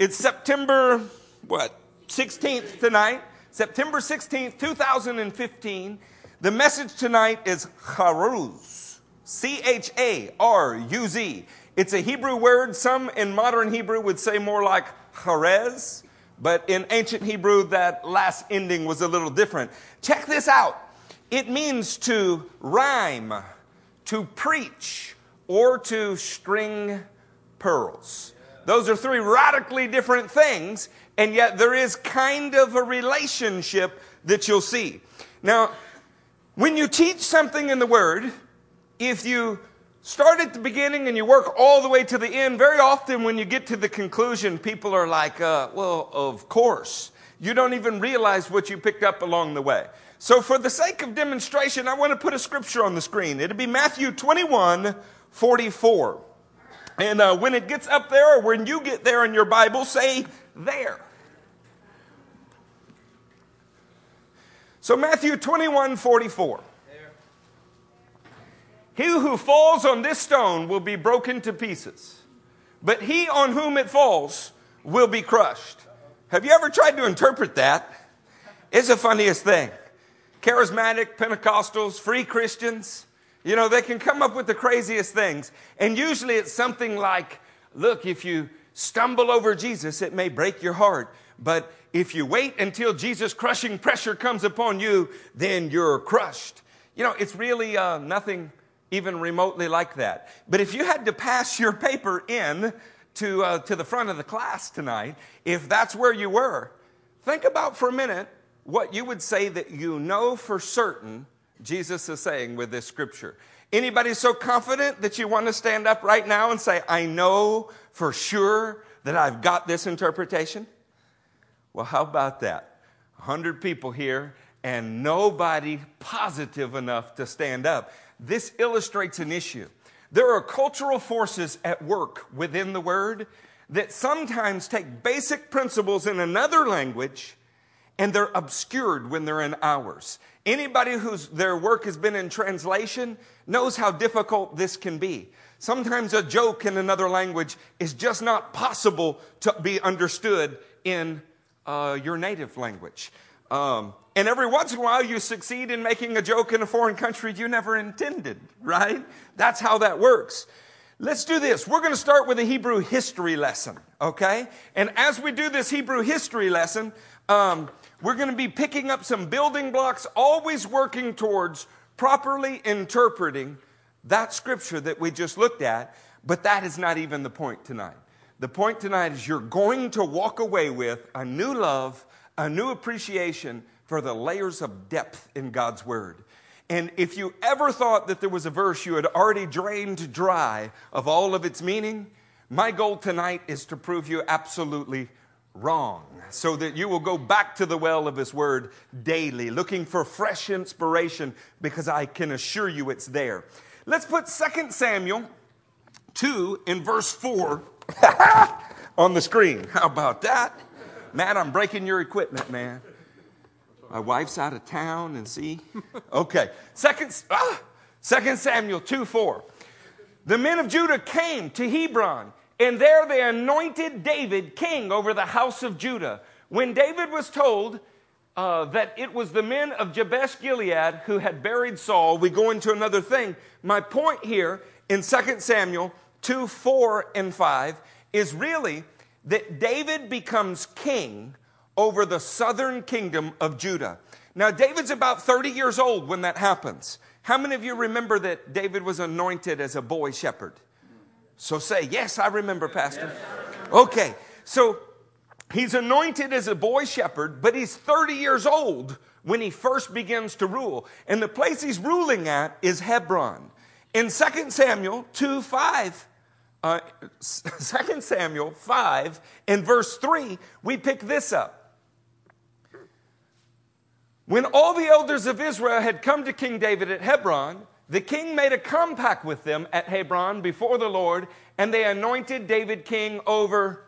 It's September, what, 16th tonight? September 16th, 2015. The message tonight is charuz. C H A R U Z. It's a Hebrew word. Some in modern Hebrew would say more like charez, but in ancient Hebrew, that last ending was a little different. Check this out it means to rhyme, to preach, or to string pearls. Those are three radically different things, and yet there is kind of a relationship that you'll see. Now, when you teach something in the Word, if you start at the beginning and you work all the way to the end, very often when you get to the conclusion, people are like, uh, well, of course. You don't even realize what you picked up along the way. So, for the sake of demonstration, I want to put a scripture on the screen. It'll be Matthew 21 44. And uh, when it gets up there, or when you get there in your Bible, say there. So, Matthew 21 44. He who falls on this stone will be broken to pieces, but he on whom it falls will be crushed. Have you ever tried to interpret that? It's the funniest thing. Charismatic, Pentecostals, free Christians, you know, they can come up with the craziest things. And usually it's something like, look, if you stumble over Jesus, it may break your heart. But if you wait until Jesus' crushing pressure comes upon you, then you're crushed. You know, it's really uh, nothing even remotely like that. But if you had to pass your paper in to, uh, to the front of the class tonight, if that's where you were, think about for a minute what you would say that you know for certain Jesus is saying with this scripture. Anybody so confident that you want to stand up right now and say, I know for sure that I've got this interpretation? Well, how about that? 100 people here and nobody positive enough to stand up. This illustrates an issue. There are cultural forces at work within the word that sometimes take basic principles in another language and they're obscured when they're in ours. Anybody whose their work has been in translation knows how difficult this can be. Sometimes a joke in another language is just not possible to be understood in uh, your native language. Um, and every once in a while, you succeed in making a joke in a foreign country you never intended, right? That's how that works. Let's do this. We're going to start with a Hebrew history lesson, okay? And as we do this Hebrew history lesson, um, we're going to be picking up some building blocks, always working towards properly interpreting that scripture that we just looked at, but that is not even the point tonight. The point tonight is you're going to walk away with a new love, a new appreciation for the layers of depth in God's Word. And if you ever thought that there was a verse you had already drained dry of all of its meaning, my goal tonight is to prove you absolutely wrong, so that you will go back to the well of His Word daily, looking for fresh inspiration, because I can assure you it's there. Let's put 2 Samuel 2 in verse 4 on the screen. How about that? Matt, I'm breaking your equipment, man. My wife's out of town and see. Okay. Second, ah, 2 Samuel 2 4. The men of Judah came to Hebron and there they anointed David king over the house of Judah. When David was told uh, that it was the men of Jabesh Gilead who had buried Saul, we go into another thing. My point here in 2 Samuel 2 4 and 5 is really that David becomes king over the southern kingdom of Judah. Now, David's about 30 years old when that happens. How many of you remember that David was anointed as a boy shepherd? So say, Yes, I remember, Pastor. Okay, so he's anointed as a boy shepherd, but he's 30 years old when he first begins to rule. And the place he's ruling at is Hebron. In 2 Samuel 2 5, uh, 2 Samuel 5 and verse 3, we pick this up. When all the elders of Israel had come to King David at Hebron, the king made a compact with them at Hebron before the Lord, and they anointed David king over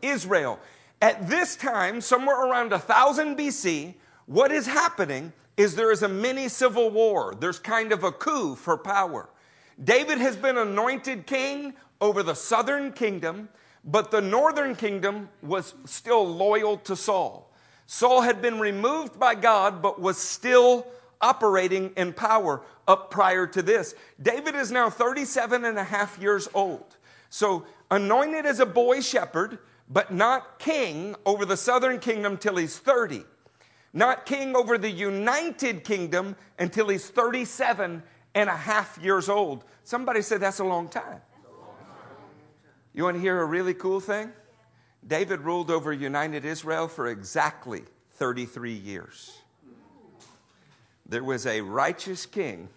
Israel. At this time, somewhere around 1000 BC, what is happening is there is a mini civil war. There's kind of a coup for power. David has been anointed king over the southern kingdom, but the northern kingdom was still loyal to Saul. Saul had been removed by God, but was still operating in power up prior to this. David is now 37 and a half years old. So, anointed as a boy shepherd, but not king over the southern kingdom till he's 30. Not king over the united kingdom until he's 37 and a half years old. Somebody said that's a long time. You want to hear a really cool thing? David ruled over united Israel for exactly 33 years. There was a righteous king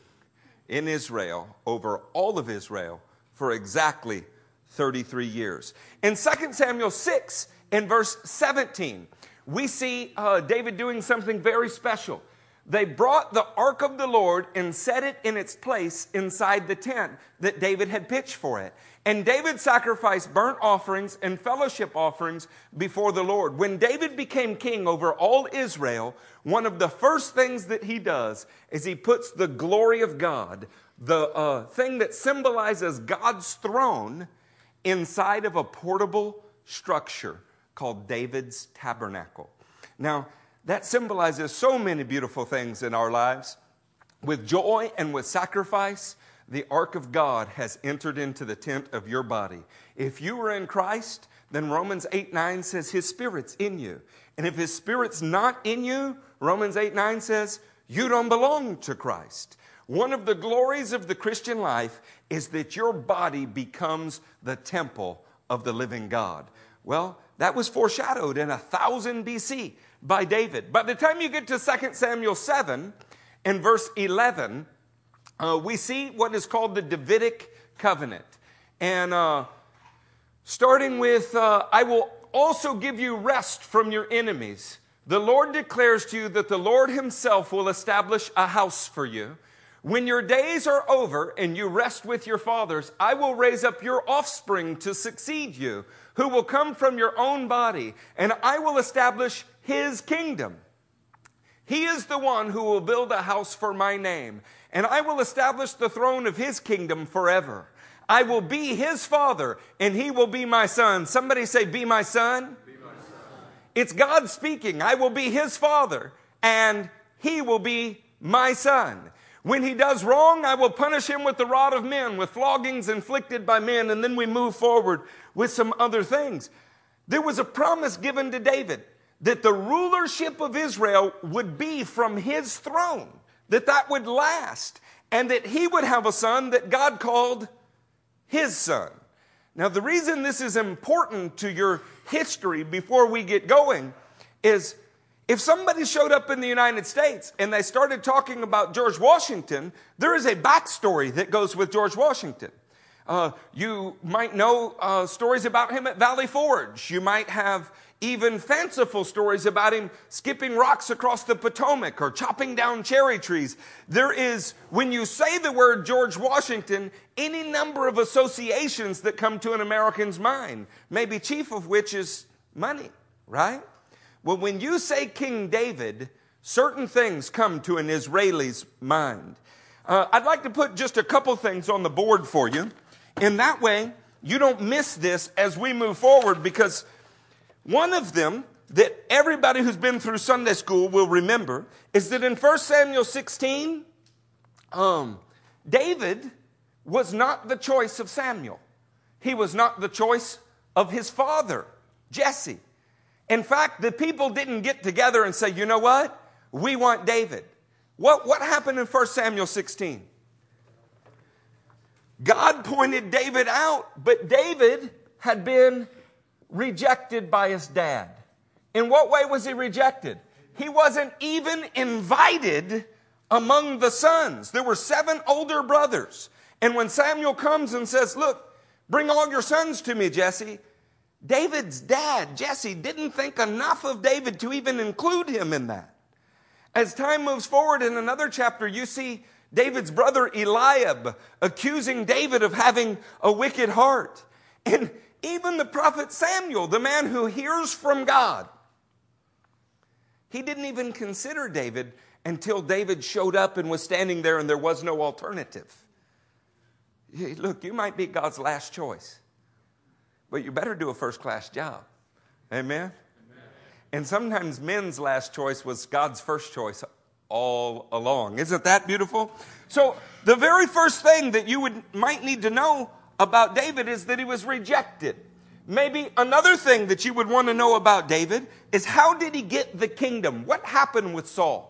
in Israel over all of Israel for exactly 33 years. In 2 Samuel 6, in verse 17, we see uh, David doing something very special. They brought the ark of the Lord and set it in its place inside the tent that David had pitched for it. And David sacrificed burnt offerings and fellowship offerings before the Lord. When David became king over all Israel, one of the first things that he does is he puts the glory of God, the uh, thing that symbolizes God's throne, inside of a portable structure called David's tabernacle. Now, that symbolizes so many beautiful things in our lives. With joy and with sacrifice, the ark of God has entered into the tent of your body. If you are in Christ, then Romans 8 9 says his spirit's in you. And if his spirit's not in you, Romans 8 9 says you don't belong to Christ. One of the glories of the Christian life is that your body becomes the temple of the living God. Well, that was foreshadowed in 1000 BC by David. By the time you get to 2 Samuel 7 and verse 11, uh, we see what is called the Davidic covenant. And uh, starting with, uh, I will also give you rest from your enemies. The Lord declares to you that the Lord Himself will establish a house for you. When your days are over and you rest with your fathers, I will raise up your offspring to succeed you, who will come from your own body, and I will establish his kingdom. He is the one who will build a house for my name, and I will establish the throne of his kingdom forever. I will be his father, and he will be my son. Somebody say, Be my son. Be my son. It's God speaking. I will be his father, and he will be my son. When he does wrong, I will punish him with the rod of men, with floggings inflicted by men, and then we move forward with some other things. There was a promise given to David that the rulership of Israel would be from his throne, that that would last, and that he would have a son that God called his son. Now, the reason this is important to your history before we get going is if somebody showed up in the United States and they started talking about George Washington, there is a backstory that goes with George Washington. Uh, you might know uh, stories about him at Valley Forge. You might have even fanciful stories about him skipping rocks across the Potomac or chopping down cherry trees. There is, when you say the word George Washington, any number of associations that come to an American's mind, maybe chief of which is money, right? Well, when you say King David, certain things come to an Israeli's mind. Uh, I'd like to put just a couple things on the board for you. In that way, you don't miss this as we move forward because one of them that everybody who's been through Sunday school will remember is that in 1 Samuel 16, um, David was not the choice of Samuel. He was not the choice of his father, Jesse. In fact, the people didn't get together and say, you know what? We want David. What, what happened in 1 Samuel 16? God pointed David out, but David had been rejected by his dad. In what way was he rejected? He wasn't even invited among the sons. There were seven older brothers. And when Samuel comes and says, Look, bring all your sons to me, Jesse, David's dad, Jesse, didn't think enough of David to even include him in that. As time moves forward in another chapter, you see David's brother Eliab accusing David of having a wicked heart. And even the prophet Samuel, the man who hears from God, he didn't even consider David until David showed up and was standing there and there was no alternative. Look, you might be God's last choice. but you better do a first class job. Amen? And sometimes men's last choice was God's first choice all along. Isn't that beautiful? So, the very first thing that you would, might need to know about David is that he was rejected. Maybe another thing that you would want to know about David is how did he get the kingdom? What happened with Saul?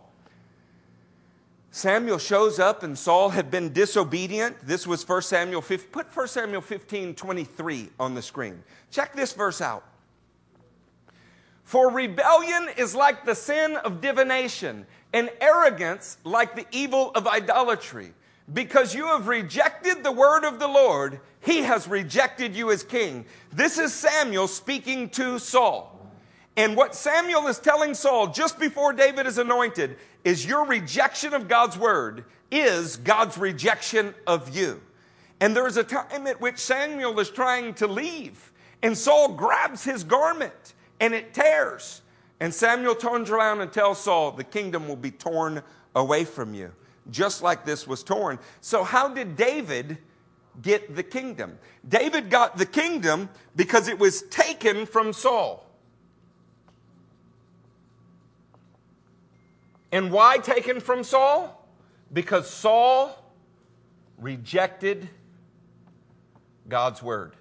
Samuel shows up and Saul had been disobedient. This was 1 Samuel 15. Put 1 Samuel 15, 23 on the screen. Check this verse out. For rebellion is like the sin of divination, and arrogance like the evil of idolatry. Because you have rejected the word of the Lord, he has rejected you as king. This is Samuel speaking to Saul. And what Samuel is telling Saul just before David is anointed is your rejection of God's word is God's rejection of you. And there is a time at which Samuel is trying to leave, and Saul grabs his garment and it tears. And Samuel turns around and tells Saul, The kingdom will be torn away from you, just like this was torn. So, how did David get the kingdom? David got the kingdom because it was taken from Saul. And why taken from Saul? Because Saul rejected God's word.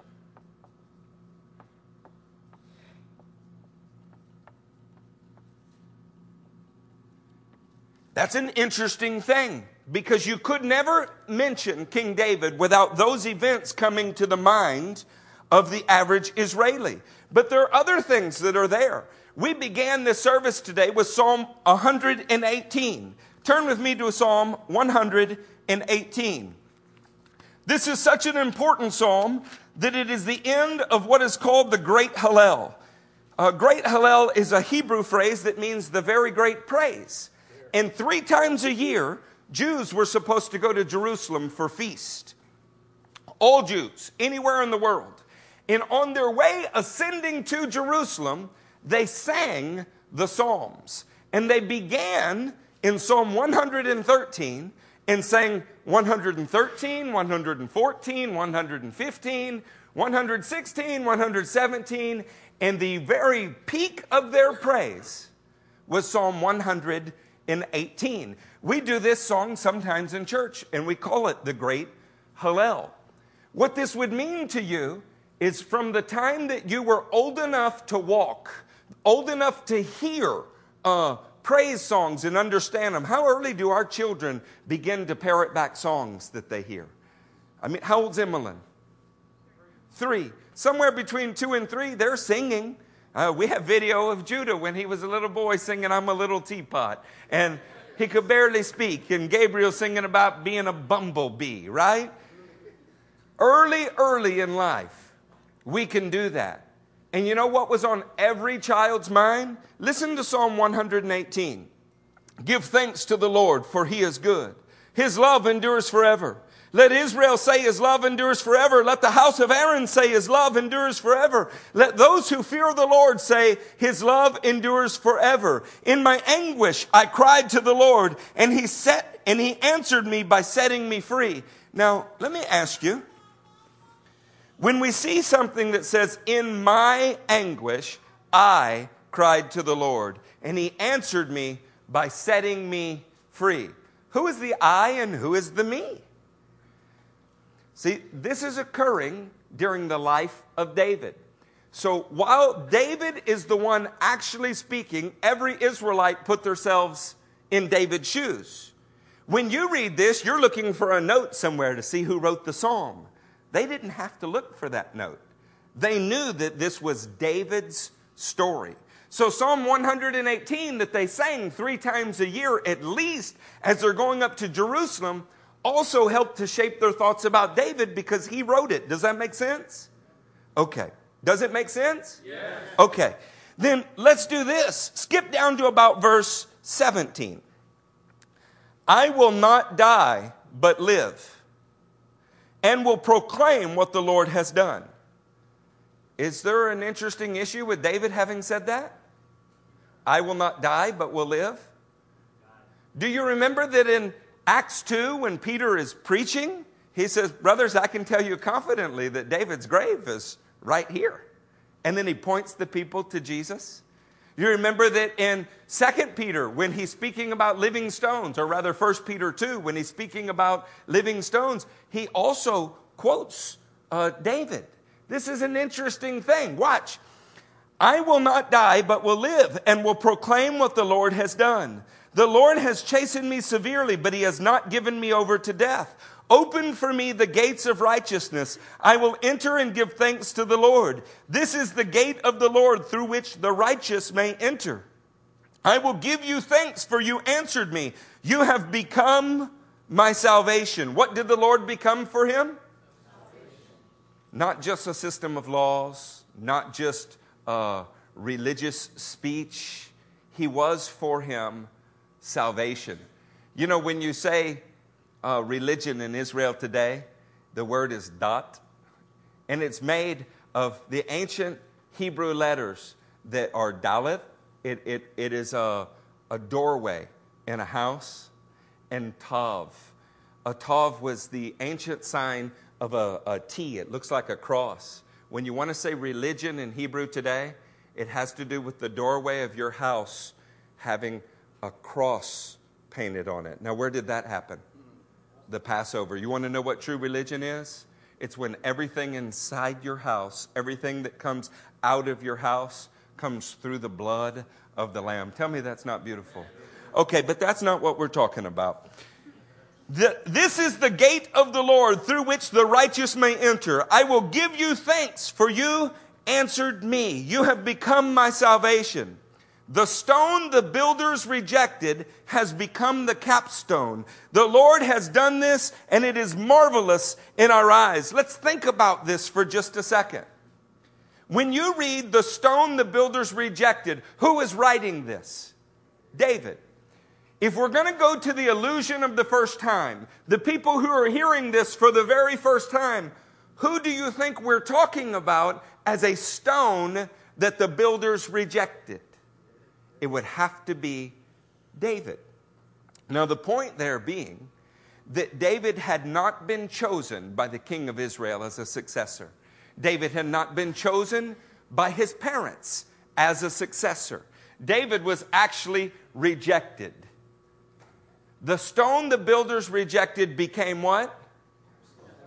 That's an interesting thing because you could never mention King David without those events coming to the mind of the average Israeli. But there are other things that are there. We began this service today with Psalm 118. Turn with me to Psalm 118. This is such an important psalm that it is the end of what is called the Great Hallel. A great Hallel is a Hebrew phrase that means the very great praise. And three times a year, Jews were supposed to go to Jerusalem for feast. All Jews, anywhere in the world. And on their way ascending to Jerusalem, they sang the Psalms. And they began in Psalm 113 and sang 113, 114, 115, 116, 117, and the very peak of their praise was Psalm 118. We do this song sometimes in church, and we call it the Great Hallel. What this would mean to you is from the time that you were old enough to walk old enough to hear uh, praise songs and understand them, how early do our children begin to parrot back songs that they hear? I mean, how old's Emmeline? Three. Somewhere between two and three, they're singing. Uh, we have video of Judah when he was a little boy singing, I'm a little teapot. And he could barely speak. And Gabriel singing about being a bumblebee, right? Early, early in life, we can do that. And you know what was on every child's mind? Listen to Psalm 118. Give thanks to the Lord, for he is good. His love endures forever. Let Israel say his love endures forever. Let the house of Aaron say his love endures forever. Let those who fear the Lord say his love endures forever. In my anguish, I cried to the Lord and he set, and he answered me by setting me free. Now, let me ask you, when we see something that says, In my anguish, I cried to the Lord, and he answered me by setting me free. Who is the I and who is the me? See, this is occurring during the life of David. So while David is the one actually speaking, every Israelite put themselves in David's shoes. When you read this, you're looking for a note somewhere to see who wrote the psalm. They didn't have to look for that note. They knew that this was David's story. So, Psalm 118 that they sang three times a year at least as they're going up to Jerusalem also helped to shape their thoughts about David because he wrote it. Does that make sense? Okay. Does it make sense? Yes. Okay. Then let's do this. Skip down to about verse 17. I will not die, but live and will proclaim what the Lord has done. Is there an interesting issue with David having said that? I will not die, but will live. Do you remember that in Acts 2, when Peter is preaching, he says, Brothers, I can tell you confidently that David's grave is right here. And then he points the people to Jesus. You remember that in 2 Peter, when he's speaking about living stones, or rather 1 Peter 2, when he's speaking about living stones, he also quotes uh, David. This is an interesting thing. Watch. I will not die, but will live and will proclaim what the Lord has done. The Lord has chastened me severely, but he has not given me over to death. Open for me the gates of righteousness. I will enter and give thanks to the Lord. This is the gate of the Lord through which the righteous may enter. I will give you thanks for you answered me. You have become my salvation. What did the Lord become for him? Not just a system of laws, not just a religious speech. He was for him salvation. You know, when you say uh, religion in Israel today. The word is dat, and it's made of the ancient Hebrew letters that are dalet. It, it, it is a, a doorway in a house, and tav. A tav was the ancient sign of a, a T. It looks like a cross. When you want to say religion in Hebrew today, it has to do with the doorway of your house having a cross painted on it. Now, where did that happen? the Passover. You want to know what true religion is? It's when everything inside your house, everything that comes out of your house, comes through the blood of the Lamb. Tell me that's not beautiful. Okay, but that's not what we're talking about. This is the gate of the Lord through which the righteous may enter. I will give you thanks, for you answered me. You have become my salvation. The stone the builders rejected has become the capstone. The Lord has done this and it is marvelous in our eyes. Let's think about this for just a second. When you read the stone the builders rejected, who is writing this? David. If we're going to go to the illusion of the first time, the people who are hearing this for the very first time, who do you think we're talking about as a stone that the builders rejected? it would have to be David. Now, the point there being that David had not been chosen by the king of Israel as a successor. David had not been chosen by his parents as a successor. David was actually rejected. The stone the builders rejected became what?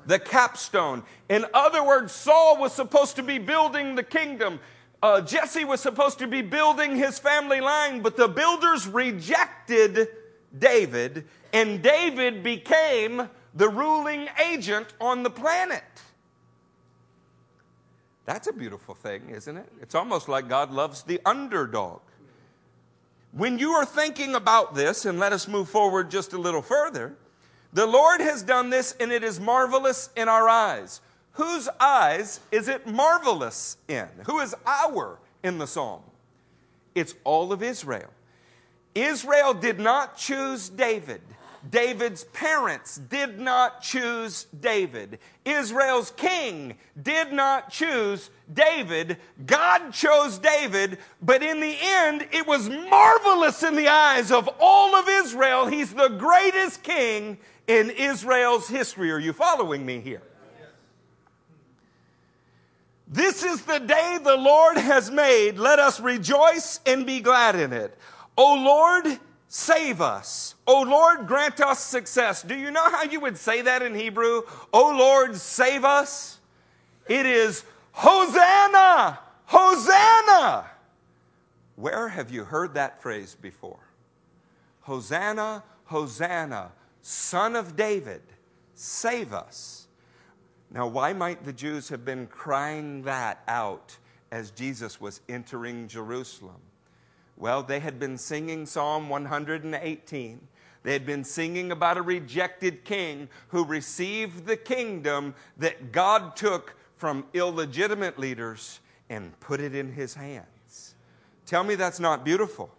The capstone. In other words, Saul was supposed to be building the kingdom uh, Jesse was supposed to be building his family line, but the builders rejected David, and David became the ruling agent on the planet. That's a beautiful thing, isn't it? It's almost like God loves the underdog. When you are thinking about this, and let us move forward just a little further, the Lord has done this and it is marvelous in our eyes. Whose eyes is it marvelous in? Who is our in the psalm? It's all of Israel. Israel did not choose David. David's parents did not choose David. Israel's king did not choose David. God chose David, but in the end, it was marvelous in the eyes of all of Israel. He's the greatest king in Israel's history. Are you following me here? This is the day the Lord has made. Let us rejoice and be glad in it. O Lord, save us. O Lord, grant us success. Do you know how you would say that in Hebrew? O Lord, save us. It is Hosanna, Hosanna. Where have you heard that phrase before? Hosanna, Hosanna, son of David, save us. Now, why might the Jews have been crying that out as Jesus was entering Jerusalem? Well, they had been singing Psalm 118. They had been singing about a rejected king who received the kingdom that God took from illegitimate leaders and put it in his hands. Tell me that's not beautiful.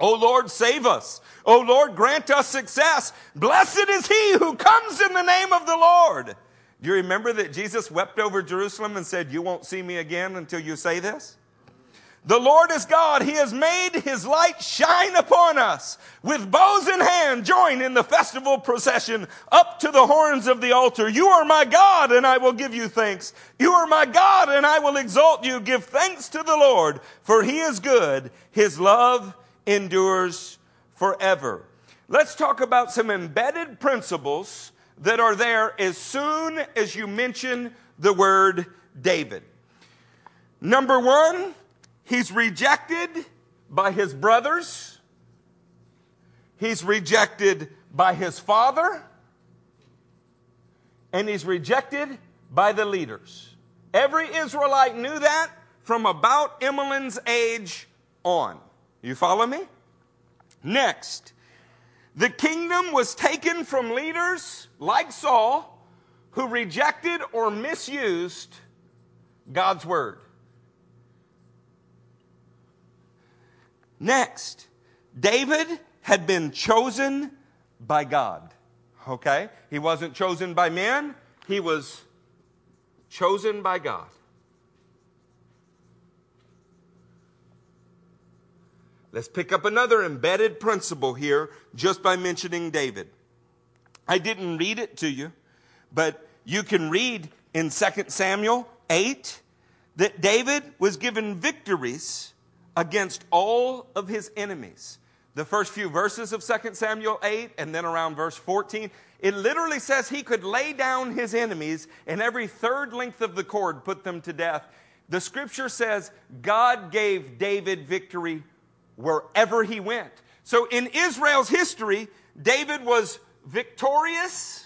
Oh Lord, save us. Oh Lord, grant us success. Blessed is he who comes in the name of the Lord. Do you remember that Jesus wept over Jerusalem and said, You won't see me again until you say this? The Lord is God. He has made his light shine upon us. With bows in hand, join in the festival procession up to the horns of the altar. You are my God, and I will give you thanks. You are my God, and I will exalt you. Give thanks to the Lord, for he is good. His love endures forever. Let's talk about some embedded principles that are there as soon as you mention the word David. Number one, He's rejected by his brothers. He's rejected by his father. And he's rejected by the leaders. Every Israelite knew that from about Emmeline's age on. You follow me? Next, the kingdom was taken from leaders like Saul who rejected or misused God's word. Next, David had been chosen by God. Okay? He wasn't chosen by men, he was chosen by God. Let's pick up another embedded principle here just by mentioning David. I didn't read it to you, but you can read in 2 Samuel 8 that David was given victories against all of his enemies. The first few verses of 2 Samuel 8 and then around verse 14, it literally says he could lay down his enemies and every third length of the cord put them to death. The scripture says God gave David victory wherever he went. So in Israel's history, David was victorious.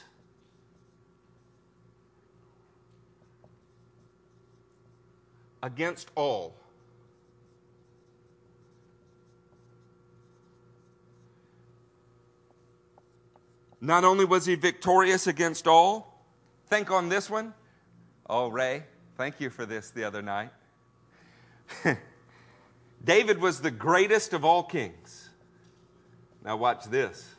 Against all. Not only was he victorious against all, think on this one. Oh, Ray, thank you for this the other night. David was the greatest of all kings. Now, watch this.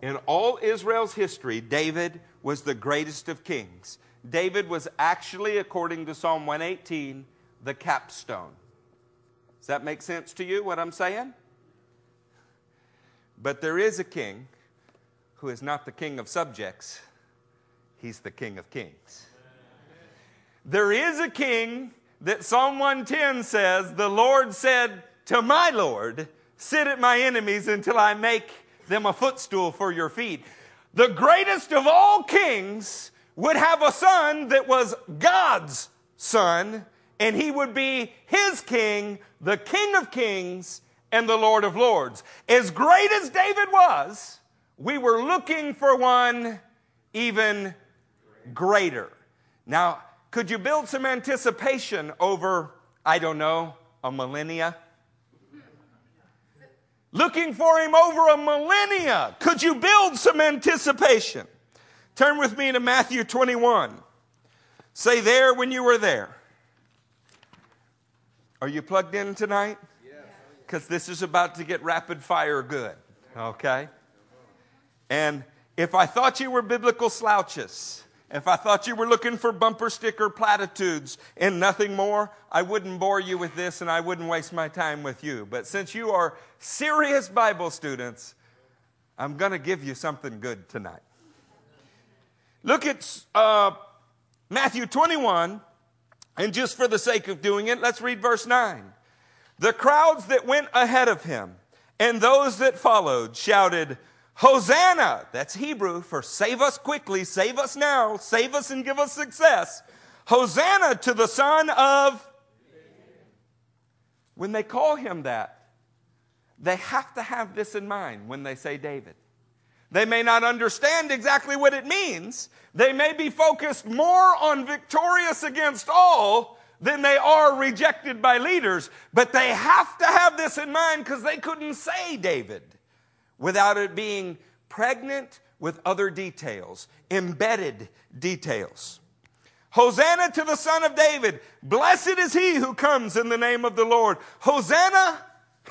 In all Israel's history, David was the greatest of kings. David was actually, according to Psalm 118, the capstone. Does that make sense to you, what I'm saying? But there is a king who is not the king of subjects, he's the king of kings. There is a king that Psalm 110 says, The Lord said to my Lord, Sit at my enemies until I make them a footstool for your feet. The greatest of all kings would have a son that was God's son, and he would be his king, the king of kings and the Lord of Lords. As great as David was, we were looking for one even greater. Now, could you build some anticipation over, I don't know, a millennia? Looking for him over a millennia. Could you build some anticipation? Turn with me to Matthew 21. Say there when you were there. Are you plugged in tonight? Because this is about to get rapid fire good, okay? And if I thought you were biblical slouches, if I thought you were looking for bumper sticker platitudes and nothing more, I wouldn't bore you with this and I wouldn't waste my time with you. But since you are serious Bible students, I'm going to give you something good tonight. Look at uh, Matthew 21, and just for the sake of doing it, let's read verse 9. The crowds that went ahead of him and those that followed shouted, Hosanna! That's Hebrew for save us quickly, save us now, save us and give us success. Hosanna to the Son of. When they call him that, they have to have this in mind when they say David. They may not understand exactly what it means. They may be focused more on victorious against all then they are rejected by leaders. But they have to have this in mind because they couldn't say David without it being pregnant with other details, embedded details. Hosanna to the Son of David. Blessed is he who comes in the name of the Lord. Hosanna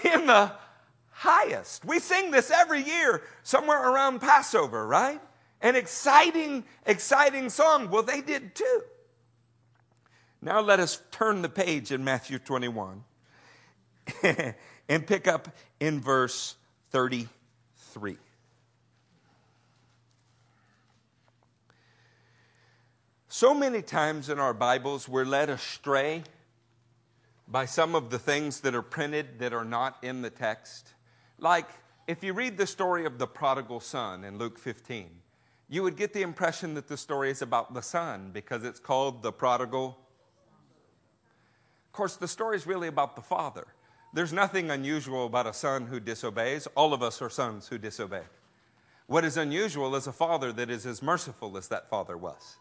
in the highest. We sing this every year somewhere around Passover, right? An exciting, exciting song. Well, they did too. Now let us turn the page in Matthew 21 and pick up in verse 33. So many times in our Bibles, we're led astray by some of the things that are printed that are not in the text. Like if you read the story of the prodigal son in Luke 15, you would get the impression that the story is about the son because it's called the prodigal. Course, the story is really about the father. There's nothing unusual about a son who disobeys. All of us are sons who disobey. What is unusual is a father that is as merciful as that father was.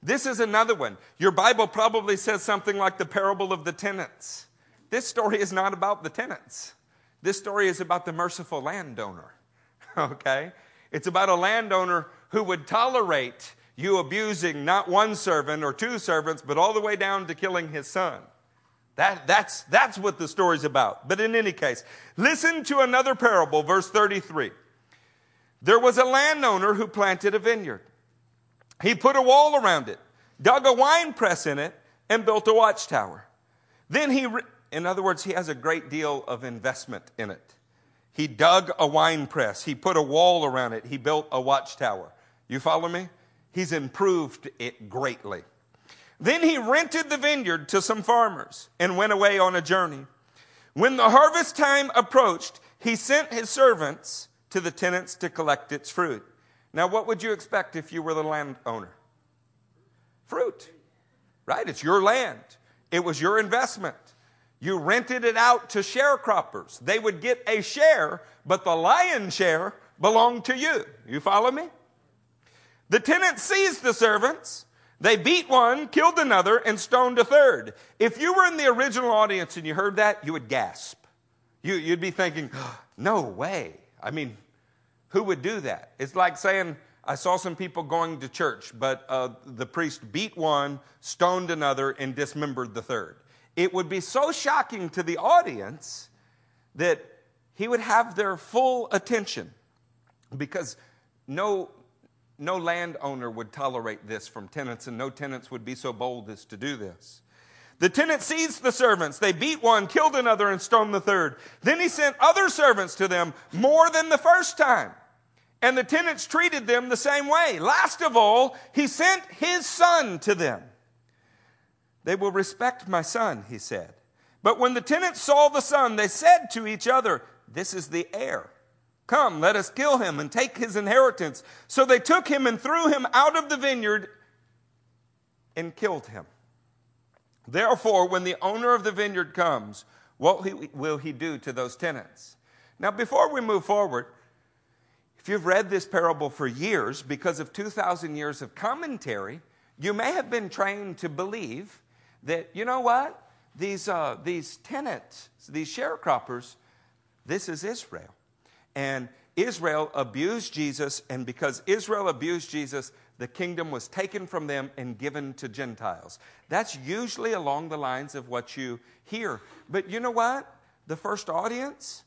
This is another one. Your Bible probably says something like the parable of the tenants. This story is not about the tenants. This story is about the merciful landowner. Okay? It's about a landowner who would tolerate you abusing not one servant or two servants, but all the way down to killing his son. That, that's, that's what the story's about. But in any case, listen to another parable, verse 33. There was a landowner who planted a vineyard. He put a wall around it, dug a wine press in it, and built a watchtower. Then he, in other words, he has a great deal of investment in it. He dug a wine press, he put a wall around it, he built a watchtower. You follow me? He's improved it greatly. Then he rented the vineyard to some farmers and went away on a journey. When the harvest time approached, he sent his servants to the tenants to collect its fruit. Now, what would you expect if you were the landowner? Fruit, right? It's your land, it was your investment. You rented it out to sharecroppers. They would get a share, but the lion's share belonged to you. You follow me? The tenant seized the servants. They beat one, killed another, and stoned a third. If you were in the original audience and you heard that, you would gasp. You, would be thinking, no way. I mean, who would do that? It's like saying, I saw some people going to church, but uh, the priest beat one, stoned another, and dismembered the third. It would be so shocking to the audience that he would have their full attention because no, no landowner would tolerate this from tenants, and no tenants would be so bold as to do this. The tenant seized the servants. They beat one, killed another, and stoned the third. Then he sent other servants to them more than the first time. And the tenants treated them the same way. Last of all, he sent his son to them. They will respect my son, he said. But when the tenants saw the son, they said to each other, This is the heir. Come, let us kill him and take his inheritance. So they took him and threw him out of the vineyard and killed him. Therefore, when the owner of the vineyard comes, what will he do to those tenants? Now, before we move forward, if you've read this parable for years, because of 2,000 years of commentary, you may have been trained to believe that, you know what? These, uh, these tenants, these sharecroppers, this is Israel. And Israel abused Jesus, and because Israel abused Jesus, the kingdom was taken from them and given to Gentiles. That's usually along the lines of what you hear. But you know what? The first audience,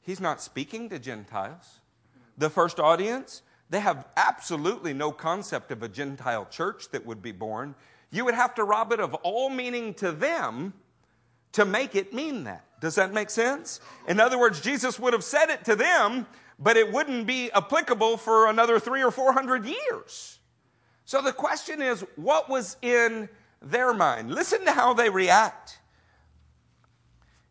he's not speaking to Gentiles the first audience, they have absolutely no concept of a Gentile church that would be born. You would have to rob it of all meaning to them to make it mean that. Does that make sense? In other words, Jesus would have said it to them, but it wouldn't be applicable for another three or four hundred years. So the question is, what was in their mind? Listen to how they react.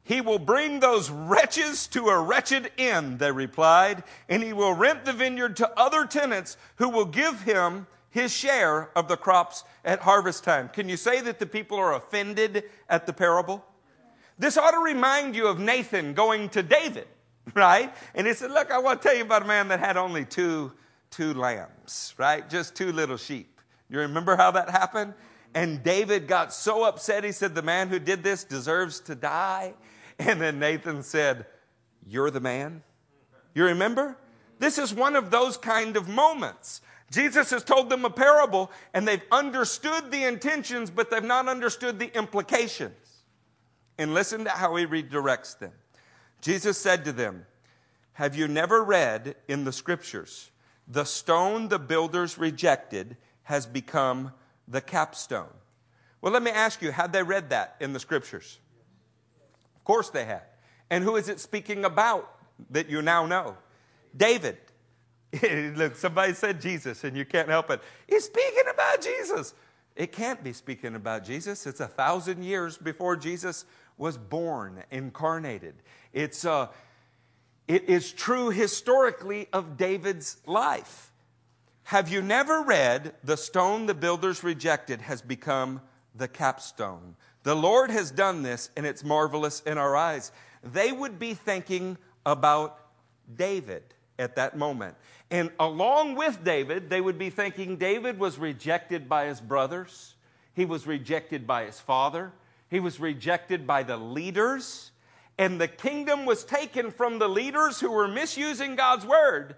He will bring those wretches to a wretched end, they replied, and he will rent the vineyard to other tenants who will give him his share of the crops at harvest time. Can you say that the people are offended at the parable? This ought to remind you of Nathan going to David, right? And he said, Look, I want to tell you about a man that had only two, two lambs, right? Just two little sheep. You remember how that happened? And David got so upset, he said, The man who did this deserves to die. And then Nathan said, You're the man? You remember? This is one of those kind of moments. Jesus has told them a parable and they've understood the intentions, but they've not understood the implications. And listen to how he redirects them. Jesus said to them, Have you never read in the scriptures, the stone the builders rejected has become the capstone? Well, let me ask you, had they read that in the scriptures? Of course they had. And who is it speaking about that you now know? David. Look, somebody said Jesus, and you can't help it. He's speaking about Jesus. It can't be speaking about Jesus. It's a thousand years before Jesus was born, incarnated. It's, uh, it is true historically of David's life. Have you never read, The stone the builders rejected has become the capstone? The Lord has done this, and it's marvelous in our eyes. They would be thinking about David at that moment. And along with David, they would be thinking David was rejected by his brothers, he was rejected by his father, he was rejected by the leaders, and the kingdom was taken from the leaders who were misusing God's word,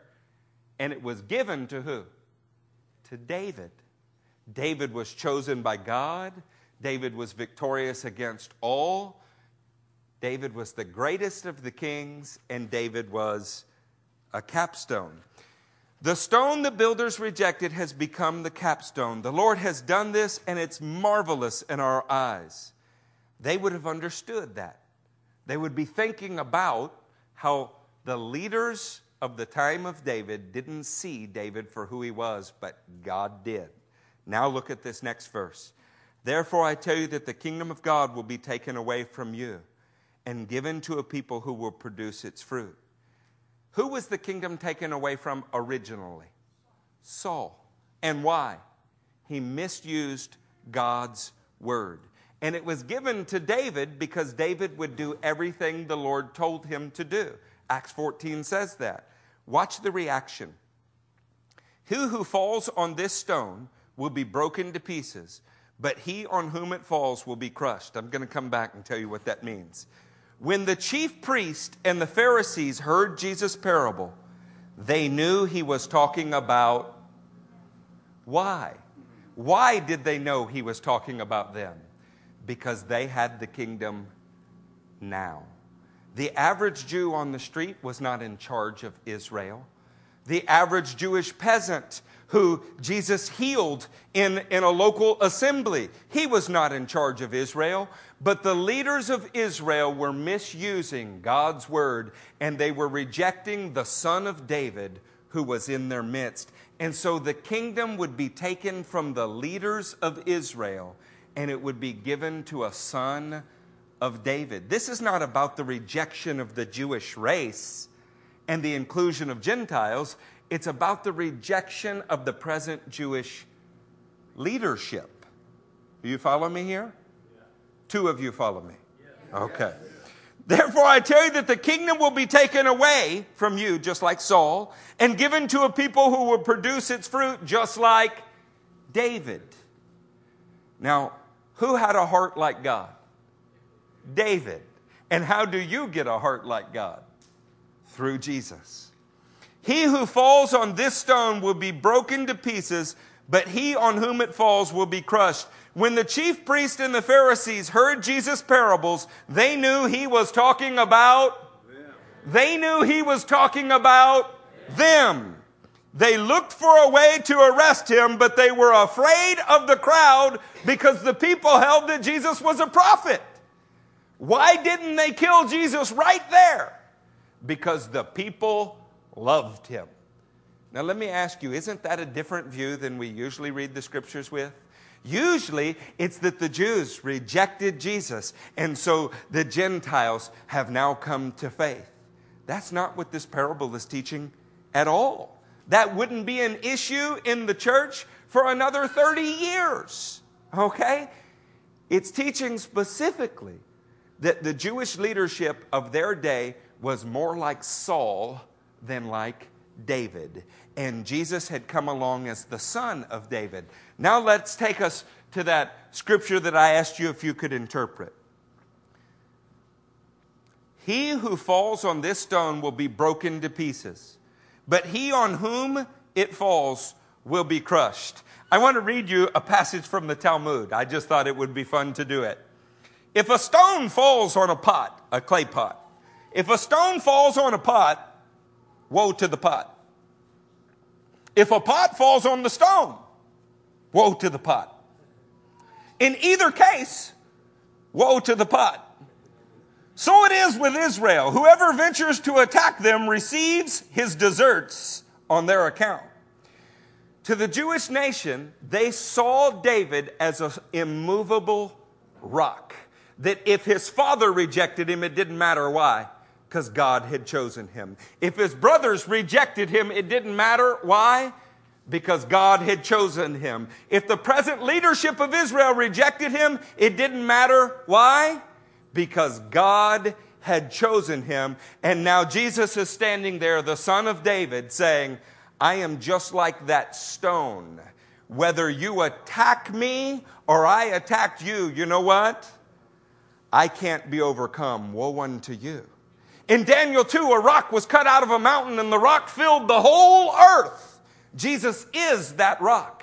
and it was given to who? To David. David was chosen by God. David was victorious against all. David was the greatest of the kings, and David was a capstone. The stone the builders rejected has become the capstone. The Lord has done this, and it's marvelous in our eyes. They would have understood that. They would be thinking about how the leaders of the time of David didn't see David for who he was, but God did. Now look at this next verse. Therefore, I tell you that the kingdom of God will be taken away from you and given to a people who will produce its fruit. Who was the kingdom taken away from originally? Saul. And why? He misused God's word. And it was given to David because David would do everything the Lord told him to do. Acts 14 says that. Watch the reaction. Who who falls on this stone will be broken to pieces, but he on whom it falls will be crushed. I'm going to come back and tell you what that means. When the chief priest and the Pharisees heard Jesus' parable, they knew he was talking about why? Why did they know he was talking about them? Because they had the kingdom now. The average Jew on the street was not in charge of Israel. The average Jewish peasant who Jesus healed in, in a local assembly. He was not in charge of Israel, but the leaders of Israel were misusing God's word and they were rejecting the son of David who was in their midst. And so the kingdom would be taken from the leaders of Israel and it would be given to a son of David. This is not about the rejection of the Jewish race and the inclusion of Gentiles it's about the rejection of the present Jewish leadership. Do you follow me here? Yeah. Two of you follow me. Yeah. Okay. Therefore, I tell you that the kingdom will be taken away from you, just like Saul, and given to a people who will produce its fruit, just like David. Now, who had a heart like God? David. And how do you get a heart like God? Through Jesus. He who falls on this stone will be broken to pieces, but he on whom it falls will be crushed. When the chief priest and the Pharisees heard Jesus' parables, they knew he was talking about them. They knew he was talking about them. They looked for a way to arrest him, but they were afraid of the crowd because the people held that Jesus was a prophet. Why didn't they kill Jesus right there? Because the people loved him. Now, let me ask you, isn't that a different view than we usually read the scriptures with? Usually, it's that the Jews rejected Jesus, and so the Gentiles have now come to faith. That's not what this parable is teaching at all. That wouldn't be an issue in the church for another 30 years. Okay? It's teaching specifically that the Jewish leadership of their day was more like Saul than like David. And Jesus had come along as the son of David. Now let's take us to that scripture that I asked you if you could interpret. He who falls on this stone will be broken to pieces, but he on whom it falls will be crushed. I want to read you a passage from the Talmud. I just thought it would be fun to do it. If a stone falls on a pot, a clay pot, if a stone falls on a pot, woe to the pot. If a pot falls on the stone, woe to the pot. In either case, woe to the pot. So it is with Israel. Whoever ventures to attack them receives his deserts on their account. To the Jewish nation, they saw David as an immovable rock. That if his father rejected him, it didn't matter why, because God had chosen him. If his brothers rejected him, it didn't matter why, because God had chosen him. If the present leadership of Israel rejected him, it didn't matter why, because God had chosen him. And now Jesus is standing there, the son of David, saying, I am just like that stone. Whether you attack me or I attacked you, you know what? I can't be overcome. Woe unto you. In Daniel 2, a rock was cut out of a mountain and the rock filled the whole earth. Jesus is that rock.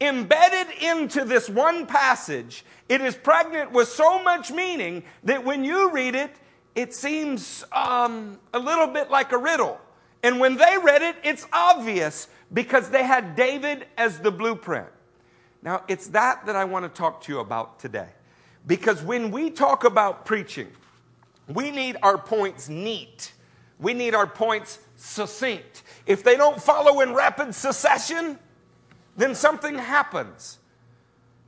Embedded into this one passage, it is pregnant with so much meaning that when you read it, it seems um, a little bit like a riddle. And when they read it, it's obvious because they had David as the blueprint. Now, it's that that I want to talk to you about today. Because when we talk about preaching, we need our points neat. We need our points succinct. If they don't follow in rapid succession, then something happens.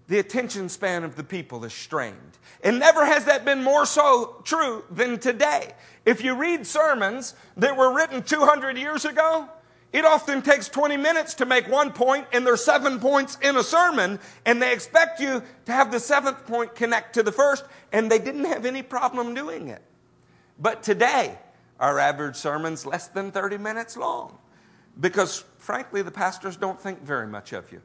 The attention span of the people is strained. And never has that been more so true than today. If you read sermons that were written 200 years ago, it often takes 20 minutes to make one point, and there's seven points in a sermon, and they expect you to have the seventh point connect to the first, and they didn't have any problem doing it. But today, our average sermon's less than 30 minutes long because, frankly, the pastors don't think very much of you.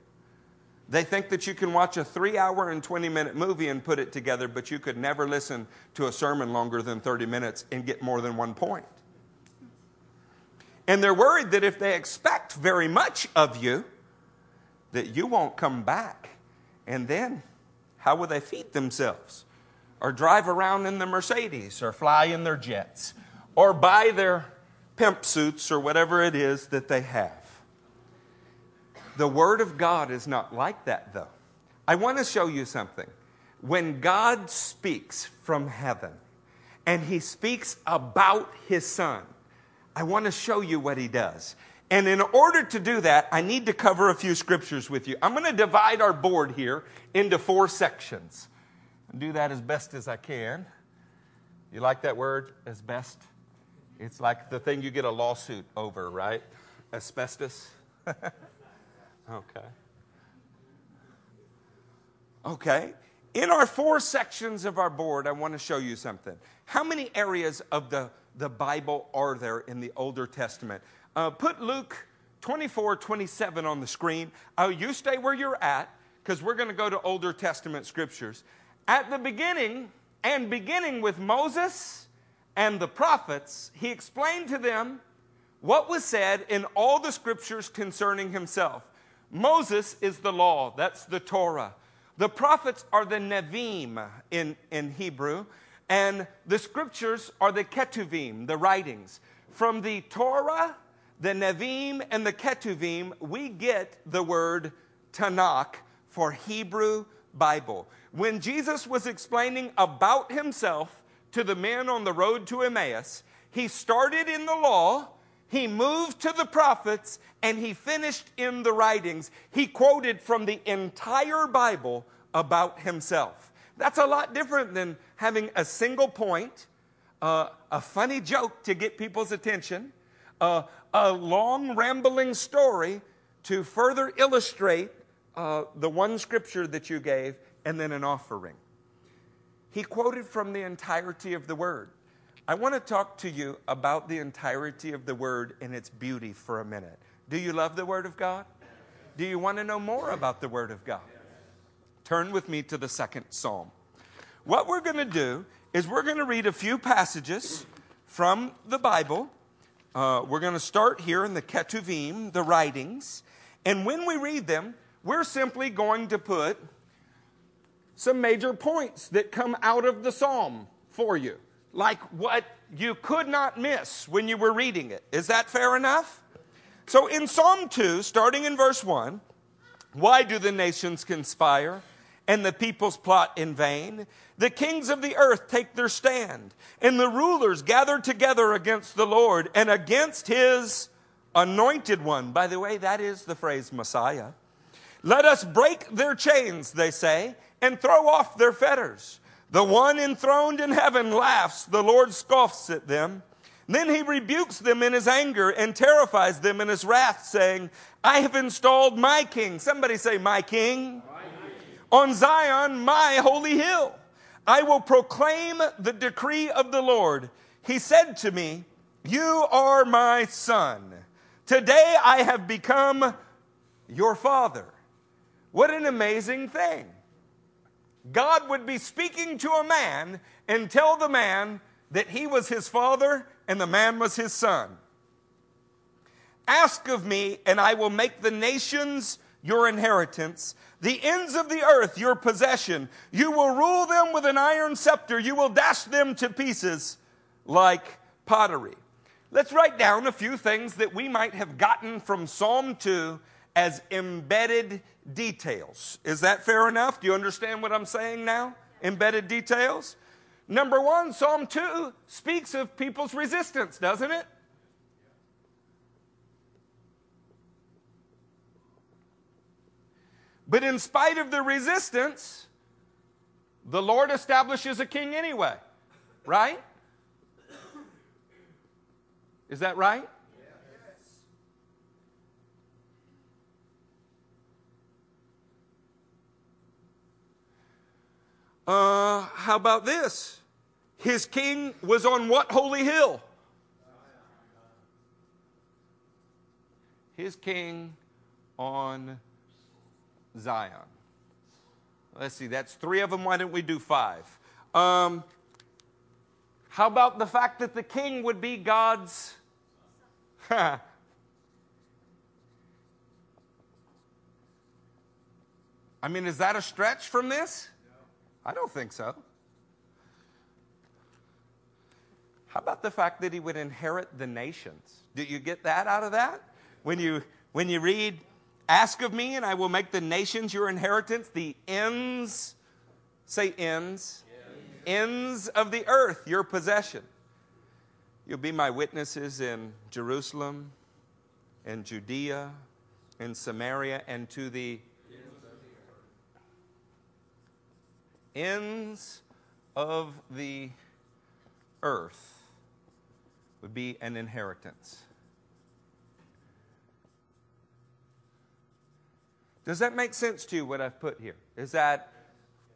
They think that you can watch a three hour and 20 minute movie and put it together, but you could never listen to a sermon longer than 30 minutes and get more than one point. And they're worried that if they expect very much of you, that you won't come back. And then, how will they feed themselves? Or drive around in the Mercedes, or fly in their jets, or buy their pimp suits, or whatever it is that they have. The Word of God is not like that, though. I want to show you something. When God speaks from heaven and He speaks about His Son, I want to show you what He does. And in order to do that, I need to cover a few scriptures with you. I'm going to divide our board here into four sections. and do that as best as I can. You like that word, as best? It's like the thing you get a lawsuit over, right? Asbestos. Okay. Okay. In our four sections of our board, I want to show you something. How many areas of the, the Bible are there in the Older Testament? Uh, put Luke 24, 27 on the screen. Uh, you stay where you're at because we're going to go to Older Testament scriptures. At the beginning, and beginning with Moses and the prophets, he explained to them what was said in all the scriptures concerning himself. Moses is the law, that's the Torah. The prophets are the Nevi'im in, in Hebrew, and the scriptures are the Ketuvim, the writings. From the Torah, the Nevi'im, and the Ketuvim, we get the word Tanakh for Hebrew Bible. When Jesus was explaining about himself to the men on the road to Emmaus, he started in the law he moved to the prophets and he finished in the writings. He quoted from the entire Bible about himself. That's a lot different than having a single point, uh, a funny joke to get people's attention, uh, a long rambling story to further illustrate uh, the one scripture that you gave, and then an offering. He quoted from the entirety of the word. I want to talk to you about the entirety of the Word and its beauty for a minute. Do you love the Word of God? Do you want to know more about the Word of God? Turn with me to the second Psalm. What we're going to do is we're going to read a few passages from the Bible. Uh, we're going to start here in the Ketuvim, the writings. And when we read them, we're simply going to put some major points that come out of the psalm for you like what you could not miss when you were reading it. Is that fair enough? So in Psalm 2, starting in verse 1, why do the nations conspire and the peoples plot in vain. The kings of the earth take their stand, and the rulers gather together against the Lord and against his anointed one. By the way, that is the phrase Messiah. Let us break their chains, they say, and throw off their fetters. The one enthroned in heaven laughs, the Lord scoffs at them. Then he rebukes them in his anger and terrifies them in his wrath, saying, I have installed my king. Somebody say, My king. My king. On Zion, my holy hill. I will proclaim the decree of the Lord. He said to me, You are my son. Today I have become your father. What an amazing thing. God would be speaking to a man and tell the man that he was his father and the man was his son. Ask of me, and I will make the nations your inheritance, the ends of the earth your possession. You will rule them with an iron scepter, you will dash them to pieces like pottery. Let's write down a few things that we might have gotten from Psalm 2 as embedded details. Is that fair enough? Do you understand what I'm saying now? Embedded details? Number one, Psalm 2 speaks of people's resistance, doesn't it? But in spite of the resistance, the Lord establishes a king anyway, right? Is that right? Uh, how about this? His king was on what holy hill? His king on Zion. Let's see, that's three of them. Why don't we do five? Um, how about the fact that the king would be God's? I mean, is that a stretch from this? I don't think so. How about the fact that he would inherit the nations? Do you get that out of that? When you when you read, ask of me and I will make the nations your inheritance, the ends, say ends, ends of the earth your possession. You'll be my witnesses in Jerusalem in Judea in Samaria and to the ends of the earth would be an inheritance. Does that make sense to you, what I've put here? Is that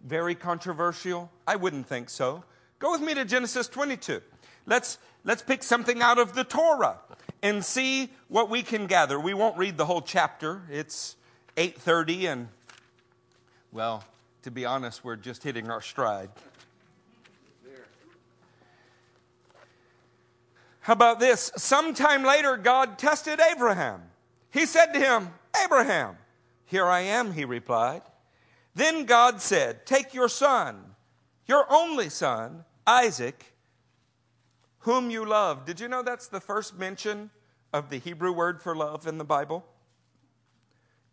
very controversial? I wouldn't think so. Go with me to Genesis 22. Let's, let's pick something out of the Torah and see what we can gather. We won't read the whole chapter. It's 8:30 and well, to be honest, we're just hitting our stride. How about this? Sometime later, God tested Abraham. He said to him, Abraham, here I am, he replied. Then God said, Take your son, your only son, Isaac, whom you love. Did you know that's the first mention of the Hebrew word for love in the Bible?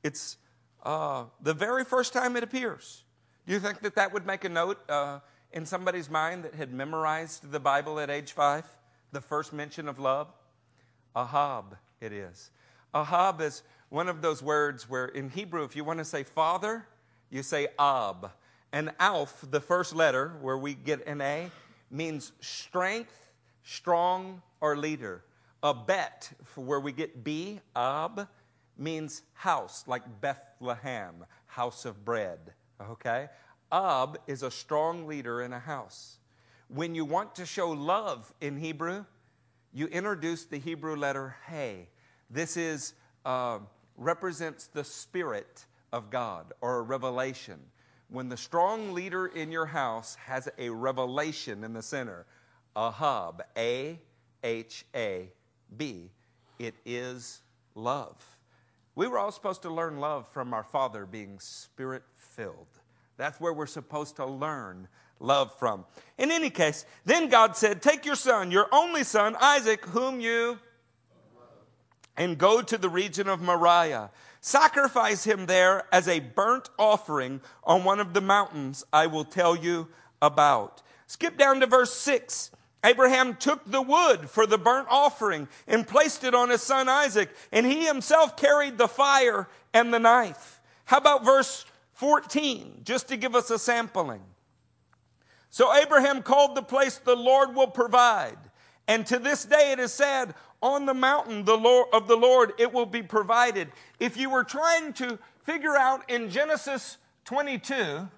It's uh, the very first time it appears. Do you think that that would make a note uh, in somebody's mind that had memorized the Bible at age five? The first mention of love? Ahab, it is. Ahab is one of those words where in Hebrew, if you want to say father, you say ab. And Aleph, the first letter where we get an A, means strength, strong, or leader. A bet, where we get B, ab, means house, like Bethlehem, house of bread. Okay? Ab is a strong leader in a house. When you want to show love in Hebrew, you introduce the Hebrew letter Hey. This is uh, represents the spirit of God or a revelation. When the strong leader in your house has a revelation in the center, Ahab, A H A B, it is love. We were all supposed to learn love from our Father being spirit filled. That's where we're supposed to learn love from. In any case, then God said, Take your son, your only son, Isaac, whom you and go to the region of Moriah. Sacrifice him there as a burnt offering on one of the mountains I will tell you about. Skip down to verse 6. Abraham took the wood for the burnt offering and placed it on his son Isaac, and he himself carried the fire and the knife. How about verse 14, just to give us a sampling? So Abraham called the place the Lord will provide. And to this day it is said, on the mountain the of the Lord it will be provided. If you were trying to figure out in Genesis 22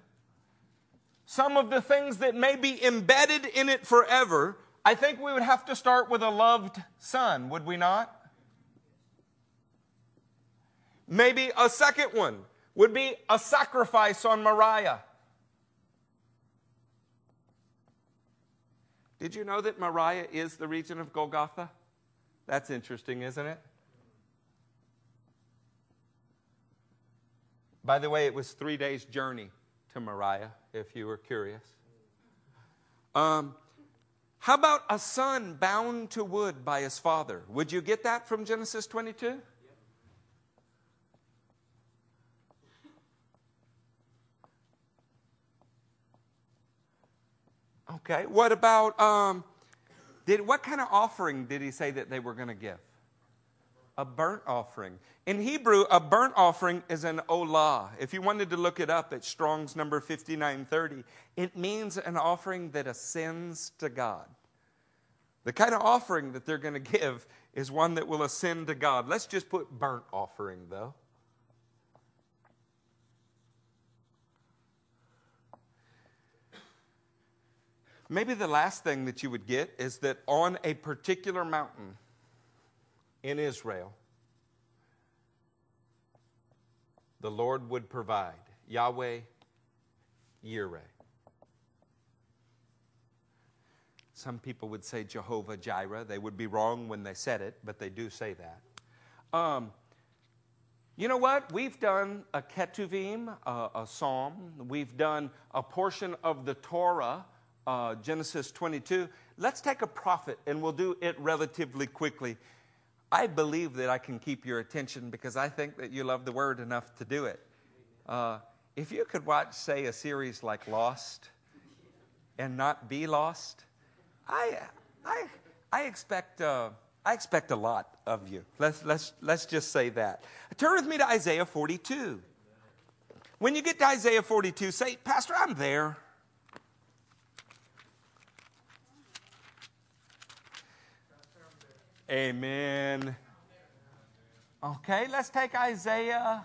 some of the things that may be embedded in it forever, I think we would have to start with a loved son, would we not? Maybe a second one would be a sacrifice on Moriah. Did you know that Moriah is the region of Golgotha? That's interesting, isn't it? By the way, it was three days' journey to Moriah, if you were curious. Um, how about a son bound to wood by his father? Would you get that from Genesis 22? Okay. What about um, did what kind of offering did he say that they were going to give? A burnt offering. In Hebrew, a burnt offering is an olah. If you wanted to look it up, at Strong's number 5930. It means an offering that ascends to God. The kind of offering that they're going to give is one that will ascend to God. Let's just put burnt offering, though. Maybe the last thing that you would get is that on a particular mountain in Israel, the Lord would provide. Yahweh Yireh. Some people would say Jehovah Jireh. They would be wrong when they said it, but they do say that. Um, you know what? We've done a Ketuvim, a, a psalm. We've done a portion of the Torah uh, Genesis 22. Let's take a prophet and we'll do it relatively quickly. I believe that I can keep your attention because I think that you love the word enough to do it. Uh, if you could watch, say, a series like Lost and not be lost, I, I, I expect. Uh, I expect a lot of you. Let's, let's, let's just say that. Turn with me to Isaiah 42. When you get to Isaiah 42, say, Pastor, I'm there. Amen. Okay, let's take Isaiah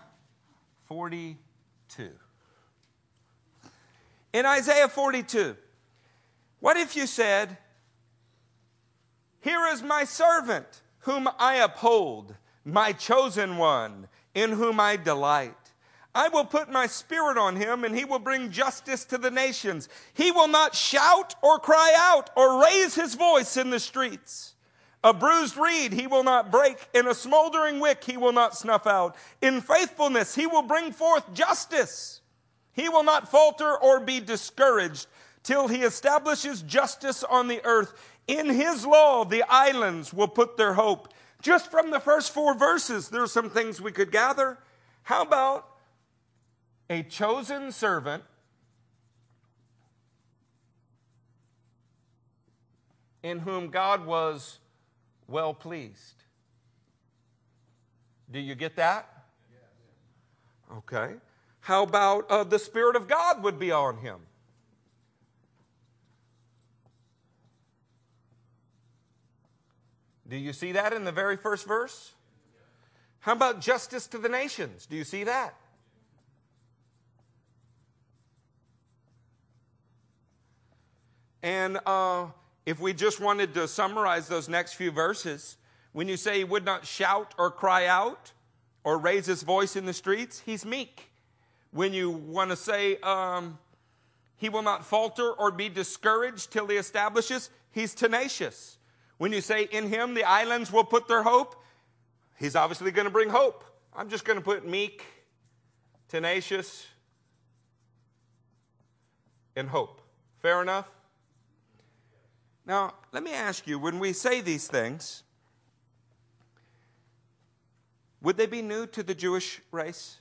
42. In Isaiah 42, what if you said, Here is my servant, whom I uphold, my chosen one, in whom I delight. I will put my spirit on him, and he will bring justice to the nations. He will not shout or cry out or raise his voice in the streets. A bruised reed he will not break, and a smoldering wick he will not snuff out. In faithfulness he will bring forth justice. He will not falter or be discouraged till he establishes justice on the earth. In his law the islands will put their hope. Just from the first four verses, there are some things we could gather. How about a chosen servant in whom God was well pleased. Do you get that? Okay. How about uh, the Spirit of God would be on him? Do you see that in the very first verse? How about justice to the nations? Do you see that? And uh, if we just wanted to summarize those next few verses, when you say he would not shout or cry out or raise his voice in the streets, he's meek. When you want to say um, he will not falter or be discouraged till he establishes, he's tenacious. When you say in him the islands will put their hope, he's obviously going to bring hope. I'm just going to put meek, tenacious, and hope. Fair enough? Now, let me ask you when we say these things, would they be new to the Jewish race?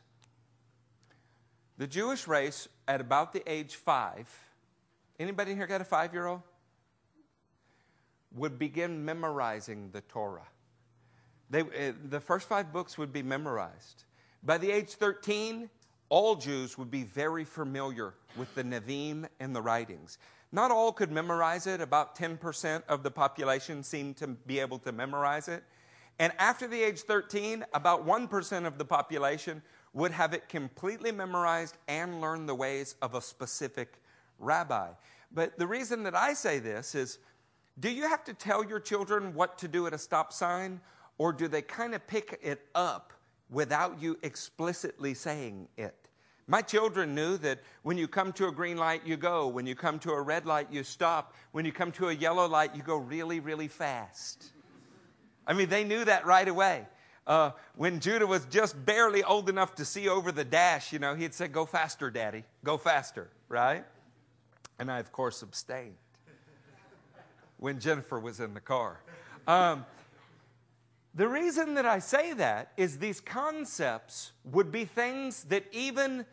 The Jewish race, at about the age five, anybody here got a five year old? Would begin memorizing the Torah. They, uh, the first five books would be memorized. By the age 13, all Jews would be very familiar with the Nevi'im and the writings. Not all could memorize it. About 10% of the population seemed to be able to memorize it. And after the age 13, about 1% of the population would have it completely memorized and learn the ways of a specific rabbi. But the reason that I say this is do you have to tell your children what to do at a stop sign, or do they kind of pick it up without you explicitly saying it? My children knew that when you come to a green light, you go. When you come to a red light, you stop. When you come to a yellow light, you go really, really fast. I mean, they knew that right away. Uh, when Judah was just barely old enough to see over the dash, you know, he'd say, Go faster, Daddy, go faster, right? And I, of course, abstained when Jennifer was in the car. Um, the reason that I say that is these concepts would be things that even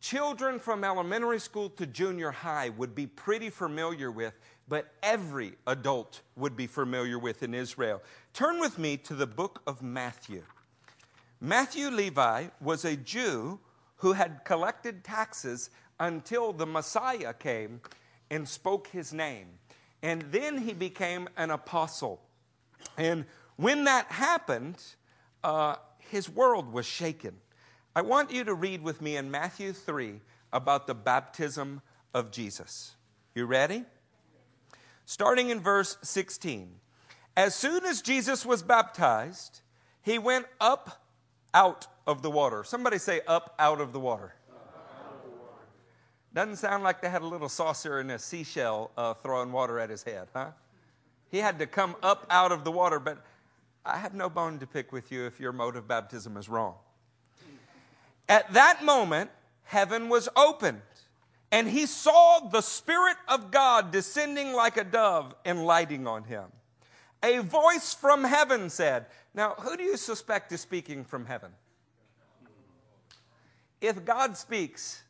children from elementary school to junior high would be pretty familiar with but every adult would be familiar with in Israel. Turn with me to the book of Matthew. Matthew Levi was a Jew who had collected taxes until the Messiah came and spoke his name. And then he became an apostle. And when that happened, uh, his world was shaken. I want you to read with me in Matthew 3 about the baptism of Jesus. You ready? starting in verse 16. As soon as Jesus was baptized, he went up out of the water. Somebody say, up out of the water. Doesn't sound like they had a little saucer and a seashell uh, throwing water at his head, huh? He had to come up out of the water, but I have no bone to pick with you if your mode of baptism is wrong. At that moment, heaven was opened and he saw the Spirit of God descending like a dove and lighting on him. A voice from heaven said, Now, who do you suspect is speaking from heaven? If God speaks,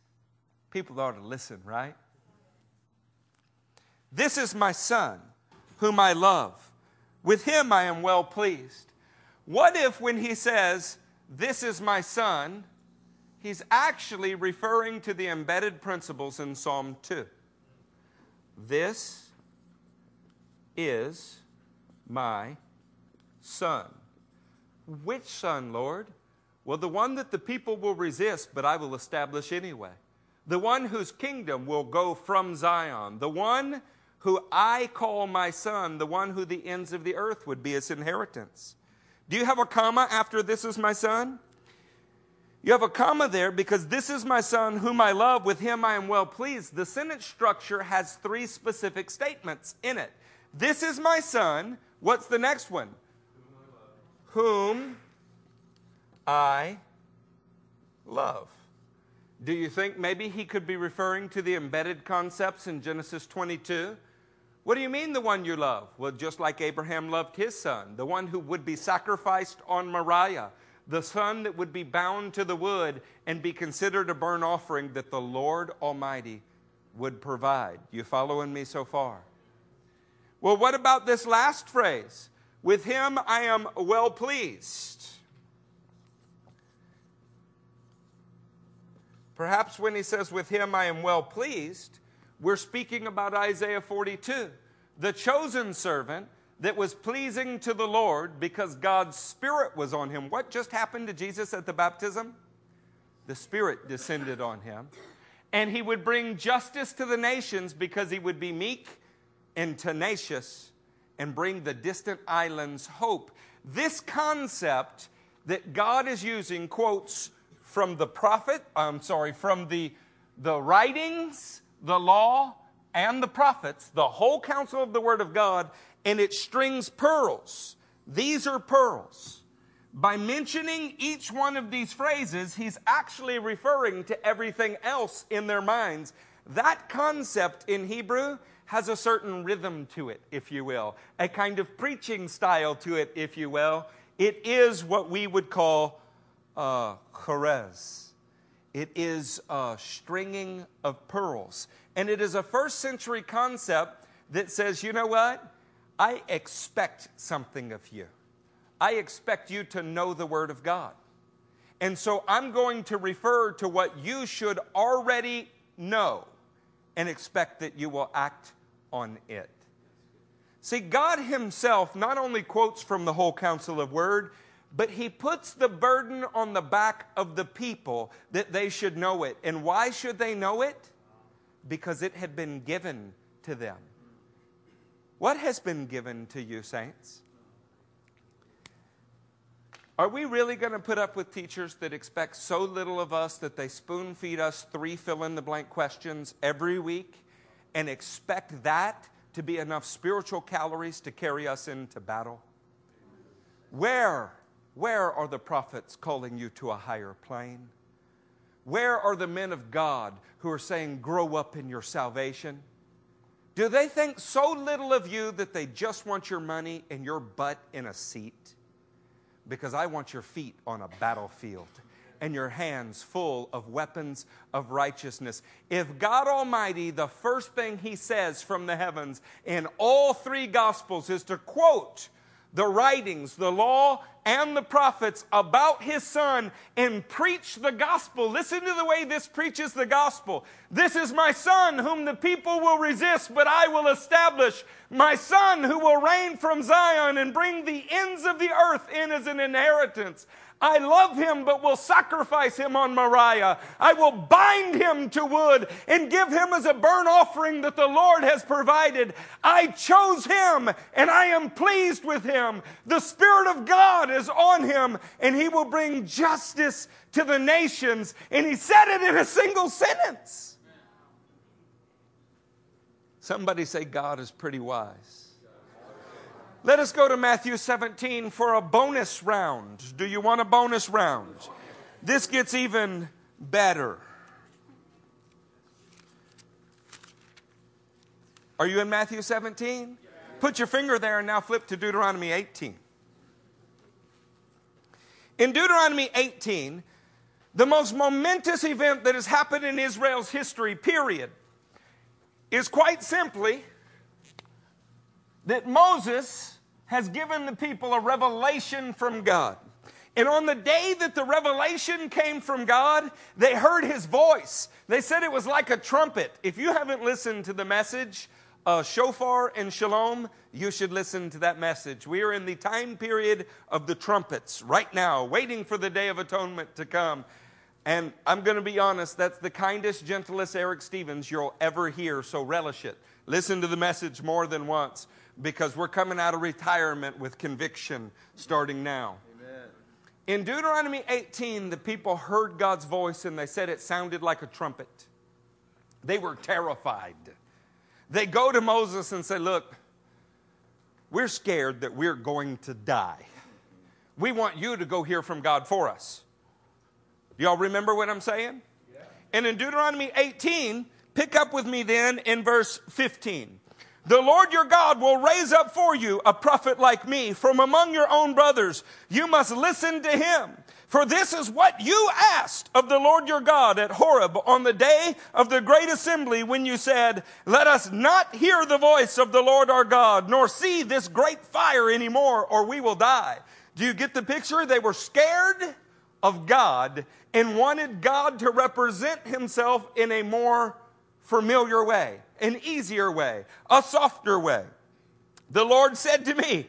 people ought to listen, right? This is my son, whom I love. With him I am well pleased. What if, when he says, This is my son, he's actually referring to the embedded principles in Psalm 2. This is my son. Which son, Lord? Well, the one that the people will resist, but I will establish anyway. The one whose kingdom will go from Zion. The one who I call my son, the one who the ends of the earth would be his inheritance. Do you have a comma after this is my son? You have a comma there because this is my son whom I love, with him I am well pleased. The sentence structure has three specific statements in it. This is my son. What's the next one? Whom I love. Do you think maybe he could be referring to the embedded concepts in Genesis 22? What do you mean, the one you love? Well, just like Abraham loved his son, the one who would be sacrificed on Moriah the son that would be bound to the wood and be considered a burnt offering that the Lord Almighty would provide. You following me so far? Well, what about this last phrase? With him I am well pleased. Perhaps when he says, With him I am well pleased, we're speaking about Isaiah 42. The chosen servant that was pleasing to the Lord because God's Spirit was on him. What just happened to Jesus at the baptism? The Spirit descended on him. And he would bring justice to the nations because he would be meek and tenacious and bring the distant islands hope. This concept that God is using quotes from the prophet, I'm sorry, from the, the writings, the law, and the prophets, the whole counsel of the Word of God, and it strings pearls. These are pearls. By mentioning each one of these phrases, he's actually referring to everything else in their minds. That concept in Hebrew has a certain rhythm to it, if you will, a kind of preaching style to it, if you will. It is what we would call uh, charuz. It is a stringing of pearls. And it is a first century concept that says, you know what? I expect something of you. I expect you to know the Word of God. And so I'm going to refer to what you should already know and expect that you will act on it. See, God Himself not only quotes from the whole counsel of Word, but He puts the burden on the back of the people that they should know it. And why should they know it? Because it had been given to them. What has been given to you, saints? Are we really going to put up with teachers that expect so little of us that they spoon feed us three fill in the blank questions every week and expect that to be enough spiritual calories to carry us into battle? Where, where are the prophets calling you to a higher plane? Where are the men of God who are saying, Grow up in your salvation? Do they think so little of you that they just want your money and your butt in a seat? because I want your feet on a battlefield and your hands full of weapons of righteousness. If God Almighty, the first thing He says from the heavens in all three Gospels is to quote the writings, the law, and the prophets about his son and preach the gospel. Listen to the way this preaches the gospel. This is my son whom the people will resist, but I will establish. My son who will reign from Zion and bring the ends of the earth in as an inheritance. I love him, but will sacrifice him on Moriah. I will bind him to wood and give him as a burnt offering that the Lord has provided. I chose him and I am pleased with him. The Spirit of God is on him and he will bring justice to the nations. And he said it in a single sentence. Somebody say, God is pretty wise. Let us go to Matthew 17 for a bonus round. Do you want a bonus round? This gets even better. Are you in Matthew 17? Put your finger there and now flip to Deuteronomy 18. In Deuteronomy 18, the most momentous event that has happened in Israel's history, period, is quite simply that Moses has given the people a revelation from God. And on the day that the revelation came from God, they heard his voice. They said it was like a trumpet. If you haven't listened to the message, uh, Shofar and Shalom, you should listen to that message. We are in the time period of the trumpets right now, waiting for the Day of Atonement to come. And I'm going to be honest, that's the kindest, gentlest Eric Stevens you'll ever hear, so relish it. Listen to the message more than once because we're coming out of retirement with conviction starting now. Amen. In Deuteronomy 18, the people heard God's voice and they said it sounded like a trumpet. They were terrified. They go to Moses and say, Look, we're scared that we're going to die. We want you to go hear from God for us. Y'all remember what I'm saying? Yeah. And in Deuteronomy 18, pick up with me then in verse 15. The Lord your God will raise up for you a prophet like me from among your own brothers. You must listen to him. For this is what you asked of the Lord your God at Horeb on the day of the great assembly when you said, Let us not hear the voice of the Lord our God, nor see this great fire anymore, or we will die. Do you get the picture? They were scared of God and wanted God to represent himself in a more familiar way, an easier way, a softer way. The Lord said to me,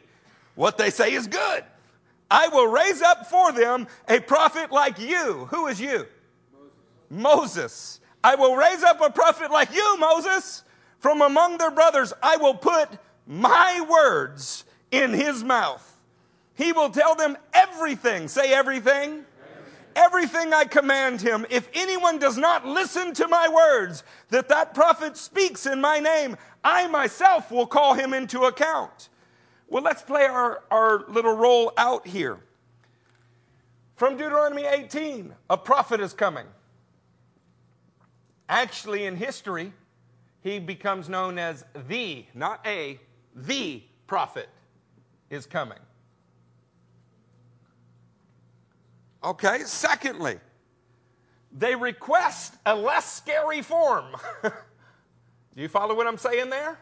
What they say is good. I will raise up for them a prophet like you. Who is you? Moses. Moses. I will raise up a prophet like you, Moses, from among their brothers. I will put my words in his mouth. He will tell them everything. Say everything everything I command him. If anyone does not listen to my words that that prophet speaks in my name, I myself will call him into account. Well, let's play our, our little role out here. From Deuteronomy 18, a prophet is coming. Actually, in history, he becomes known as the, not a, the prophet is coming. Okay, secondly, they request a less scary form. Do you follow what I'm saying there?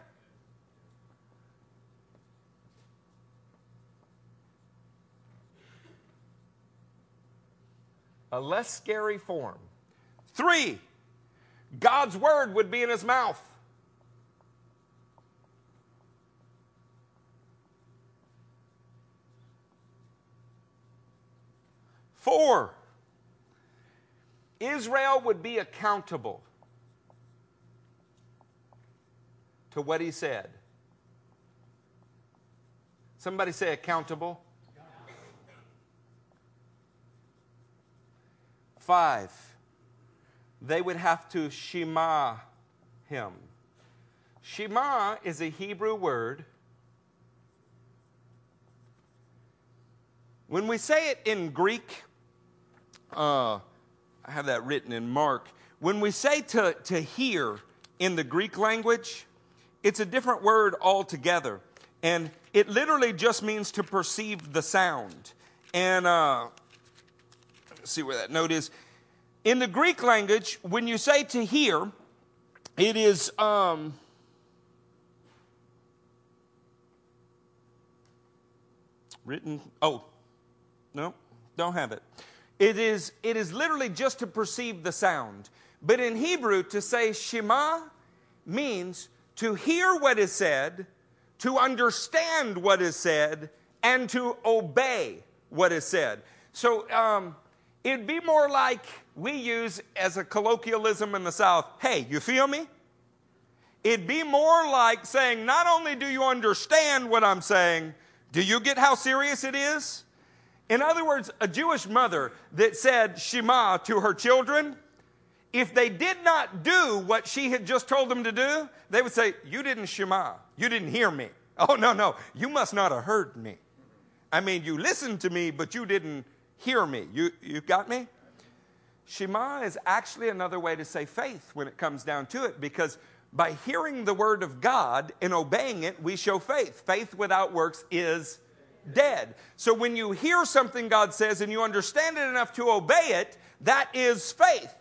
A less scary form. Three, God's word would be in his mouth. Four, Israel would be accountable to what he said. Somebody say accountable. Five, they would have to shema him. Shema is a Hebrew word. When we say it in Greek, uh, I have that written in Mark. When we say to, to hear in the Greek language, it's a different word altogether. And it literally just means to perceive the sound. And uh, let's see where that note is. In the Greek language, when you say to hear, it is. Um, written. Oh, no, don't have it. It is, it is literally just to perceive the sound. But in Hebrew, to say Shema means to hear what is said, to understand what is said, and to obey what is said. So um, it'd be more like we use as a colloquialism in the South hey, you feel me? It'd be more like saying, not only do you understand what I'm saying, do you get how serious it is? In other words, a Jewish mother that said Shema to her children, if they did not do what she had just told them to do, they would say, You didn't Shema. You didn't hear me. Oh, no, no. You must not have heard me. I mean, you listened to me, but you didn't hear me. You, you got me? Shema is actually another way to say faith when it comes down to it, because by hearing the word of God and obeying it, we show faith. Faith without works is dead. So when you hear something God says and you understand it enough to obey it, that is faith.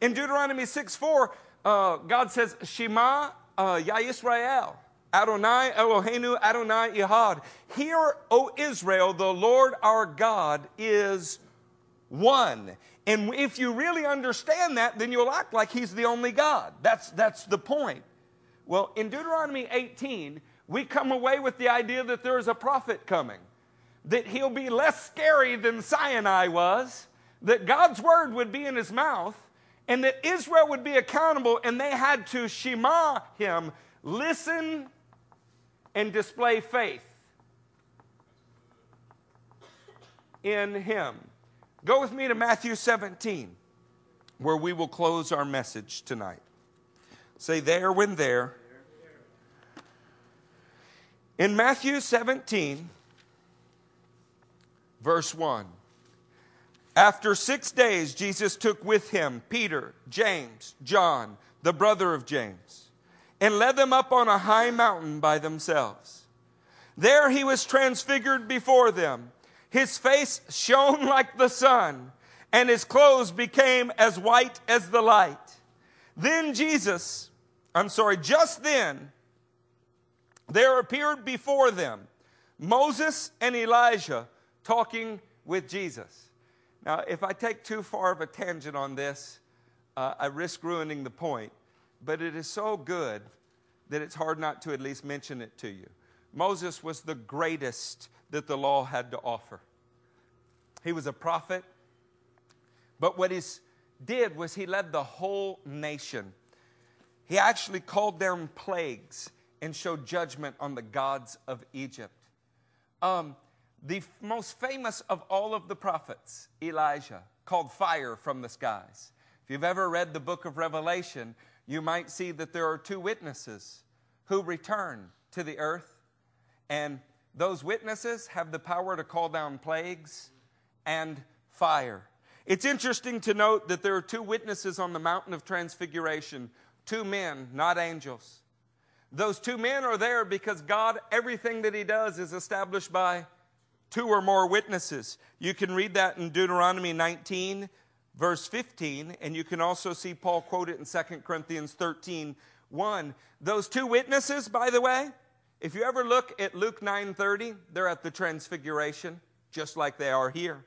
In Deuteronomy 6 4, uh, God says, Shema uh, Ya Yisrael. Adonai Eloheinu Adonai Ehad. Hear, O Israel, the Lord our God is one. And if you really understand that, then you'll act like He's the only God. That's, that's the point. Well, in Deuteronomy 18, we come away with the idea that there is a prophet coming, that he'll be less scary than Sinai was, that God's word would be in his mouth, and that Israel would be accountable, and they had to shema him, listen, and display faith in him. Go with me to Matthew 17, where we will close our message tonight. Say, there when there in Matthew 17, verse 1, after six days, Jesus took with him Peter, James, John, the brother of James, and led them up on a high mountain by themselves. There he was transfigured before them. His face shone like the sun, and his clothes became as white as the light. Then Jesus, I'm sorry, just then, there appeared before them Moses and Elijah talking with Jesus. Now, if I take too far of a tangent on this, uh, I risk ruining the point, but it is so good that it's hard not to at least mention it to you. Moses was the greatest that the law had to offer. He was a prophet, but what he did was he led the whole nation. He actually called them plagues and show judgment on the gods of Egypt. Um, the f- most famous of all of the prophets, Elijah, called fire from the skies. If you've ever read the book of Revelation, you might see that there are two witnesses who return to the earth, and those witnesses have the power to call down plagues and fire. It's interesting to note that there are two witnesses on the mountain of transfiguration, two men, not angels. Those two men are there because God, everything that He does is established by two or more witnesses. You can read that in Deuteronomy 19, verse 15, and you can also see Paul quote it in 2 Corinthians 13, 1. Those two witnesses, by the way, if you ever look at Luke 9:30, they're at the transfiguration, just like they are here.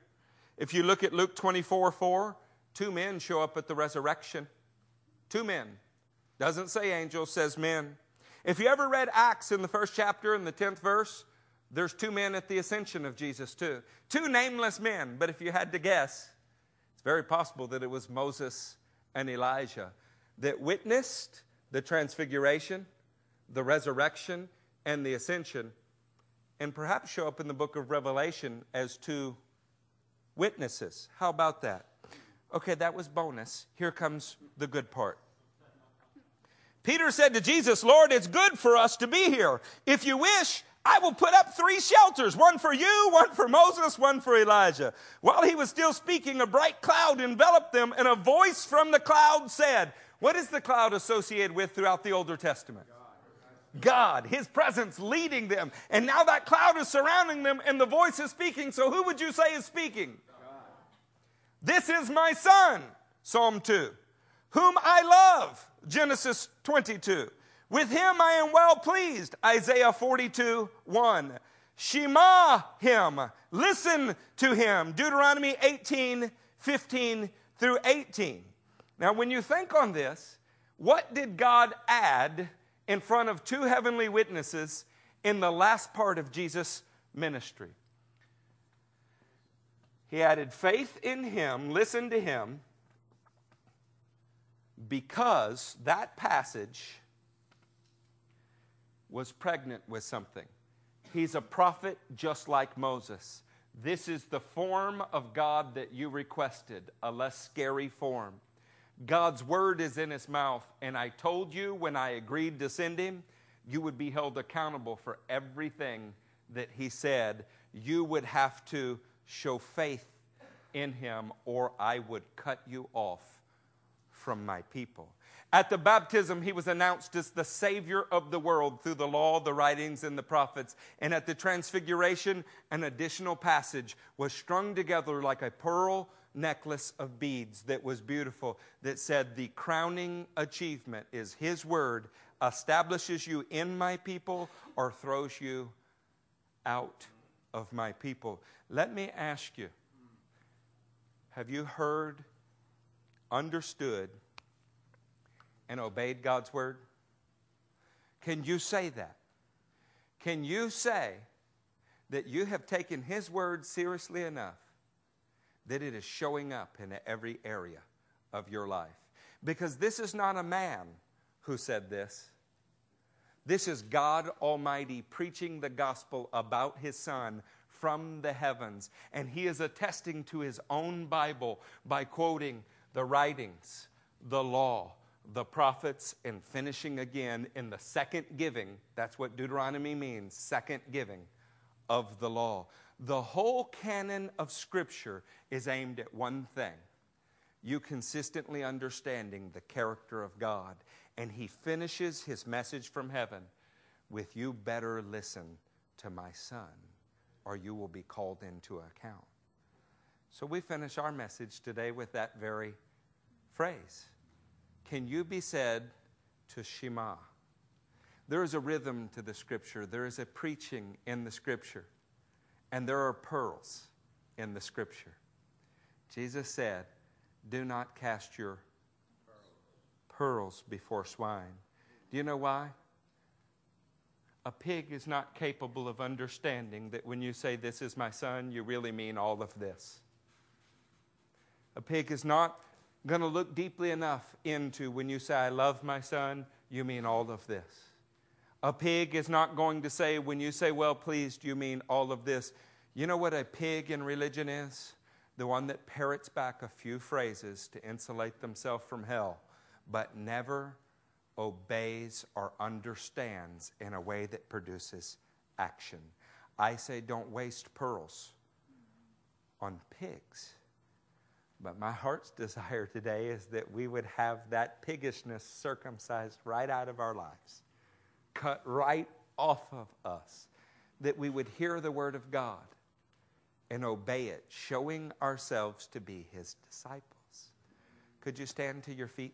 If you look at Luke 24, 4, two men show up at the resurrection. Two men. Doesn't say angels, says men. If you ever read Acts in the first chapter in the 10th verse, there's two men at the ascension of Jesus, too. Two nameless men, but if you had to guess, it's very possible that it was Moses and Elijah that witnessed the transfiguration, the resurrection, and the ascension, and perhaps show up in the book of Revelation as two witnesses. How about that? Okay, that was bonus. Here comes the good part. Peter said to Jesus, Lord, it's good for us to be here. If you wish, I will put up three shelters one for you, one for Moses, one for Elijah. While he was still speaking, a bright cloud enveloped them, and a voice from the cloud said, What is the cloud associated with throughout the Older Testament? God, His presence leading them. And now that cloud is surrounding them, and the voice is speaking. So who would you say is speaking? This is my son, Psalm 2, whom I love, Genesis 22. With him I am well pleased, Isaiah 42, 1. Shema him, listen to him, Deuteronomy 18, 15 through 18. Now, when you think on this, what did God add in front of two heavenly witnesses in the last part of Jesus' ministry? He added faith in him, listen to him, because that passage was pregnant with something. He's a prophet just like Moses. This is the form of God that you requested, a less scary form. God's word is in his mouth, and I told you when I agreed to send him, you would be held accountable for everything that he said. You would have to show faith in him, or I would cut you off from my people. At the baptism, he was announced as the Savior of the world through the law, the writings, and the prophets. And at the transfiguration, an additional passage was strung together like a pearl necklace of beads that was beautiful that said, The crowning achievement is His word establishes you in my people or throws you out of my people. Let me ask you have you heard, understood, and obeyed God's word? Can you say that? Can you say that you have taken His word seriously enough that it is showing up in every area of your life? Because this is not a man who said this. This is God Almighty preaching the gospel about His Son from the heavens. And He is attesting to His own Bible by quoting the writings, the law, the prophets and finishing again in the second giving. That's what Deuteronomy means second giving of the law. The whole canon of Scripture is aimed at one thing you consistently understanding the character of God. And He finishes His message from heaven with, You better listen to my Son, or you will be called into account. So we finish our message today with that very phrase. Can you be said to Shema? There is a rhythm to the scripture, there is a preaching in the scripture, and there are pearls in the scripture. Jesus said, Do not cast your pearls before swine. Do you know why? A pig is not capable of understanding that when you say, This is my son, you really mean all of this. A pig is not going to look deeply enough into when you say, I love my son, you mean all of this. A pig is not going to say, when you say, well pleased, you mean all of this. You know what a pig in religion is? The one that parrots back a few phrases to insulate themselves from hell, but never obeys or understands in a way that produces action. I say, don't waste pearls on pigs. But my heart's desire today is that we would have that piggishness circumcised right out of our lives, cut right off of us, that we would hear the Word of God, and obey it, showing ourselves to be his disciples. Could you stand to your feet?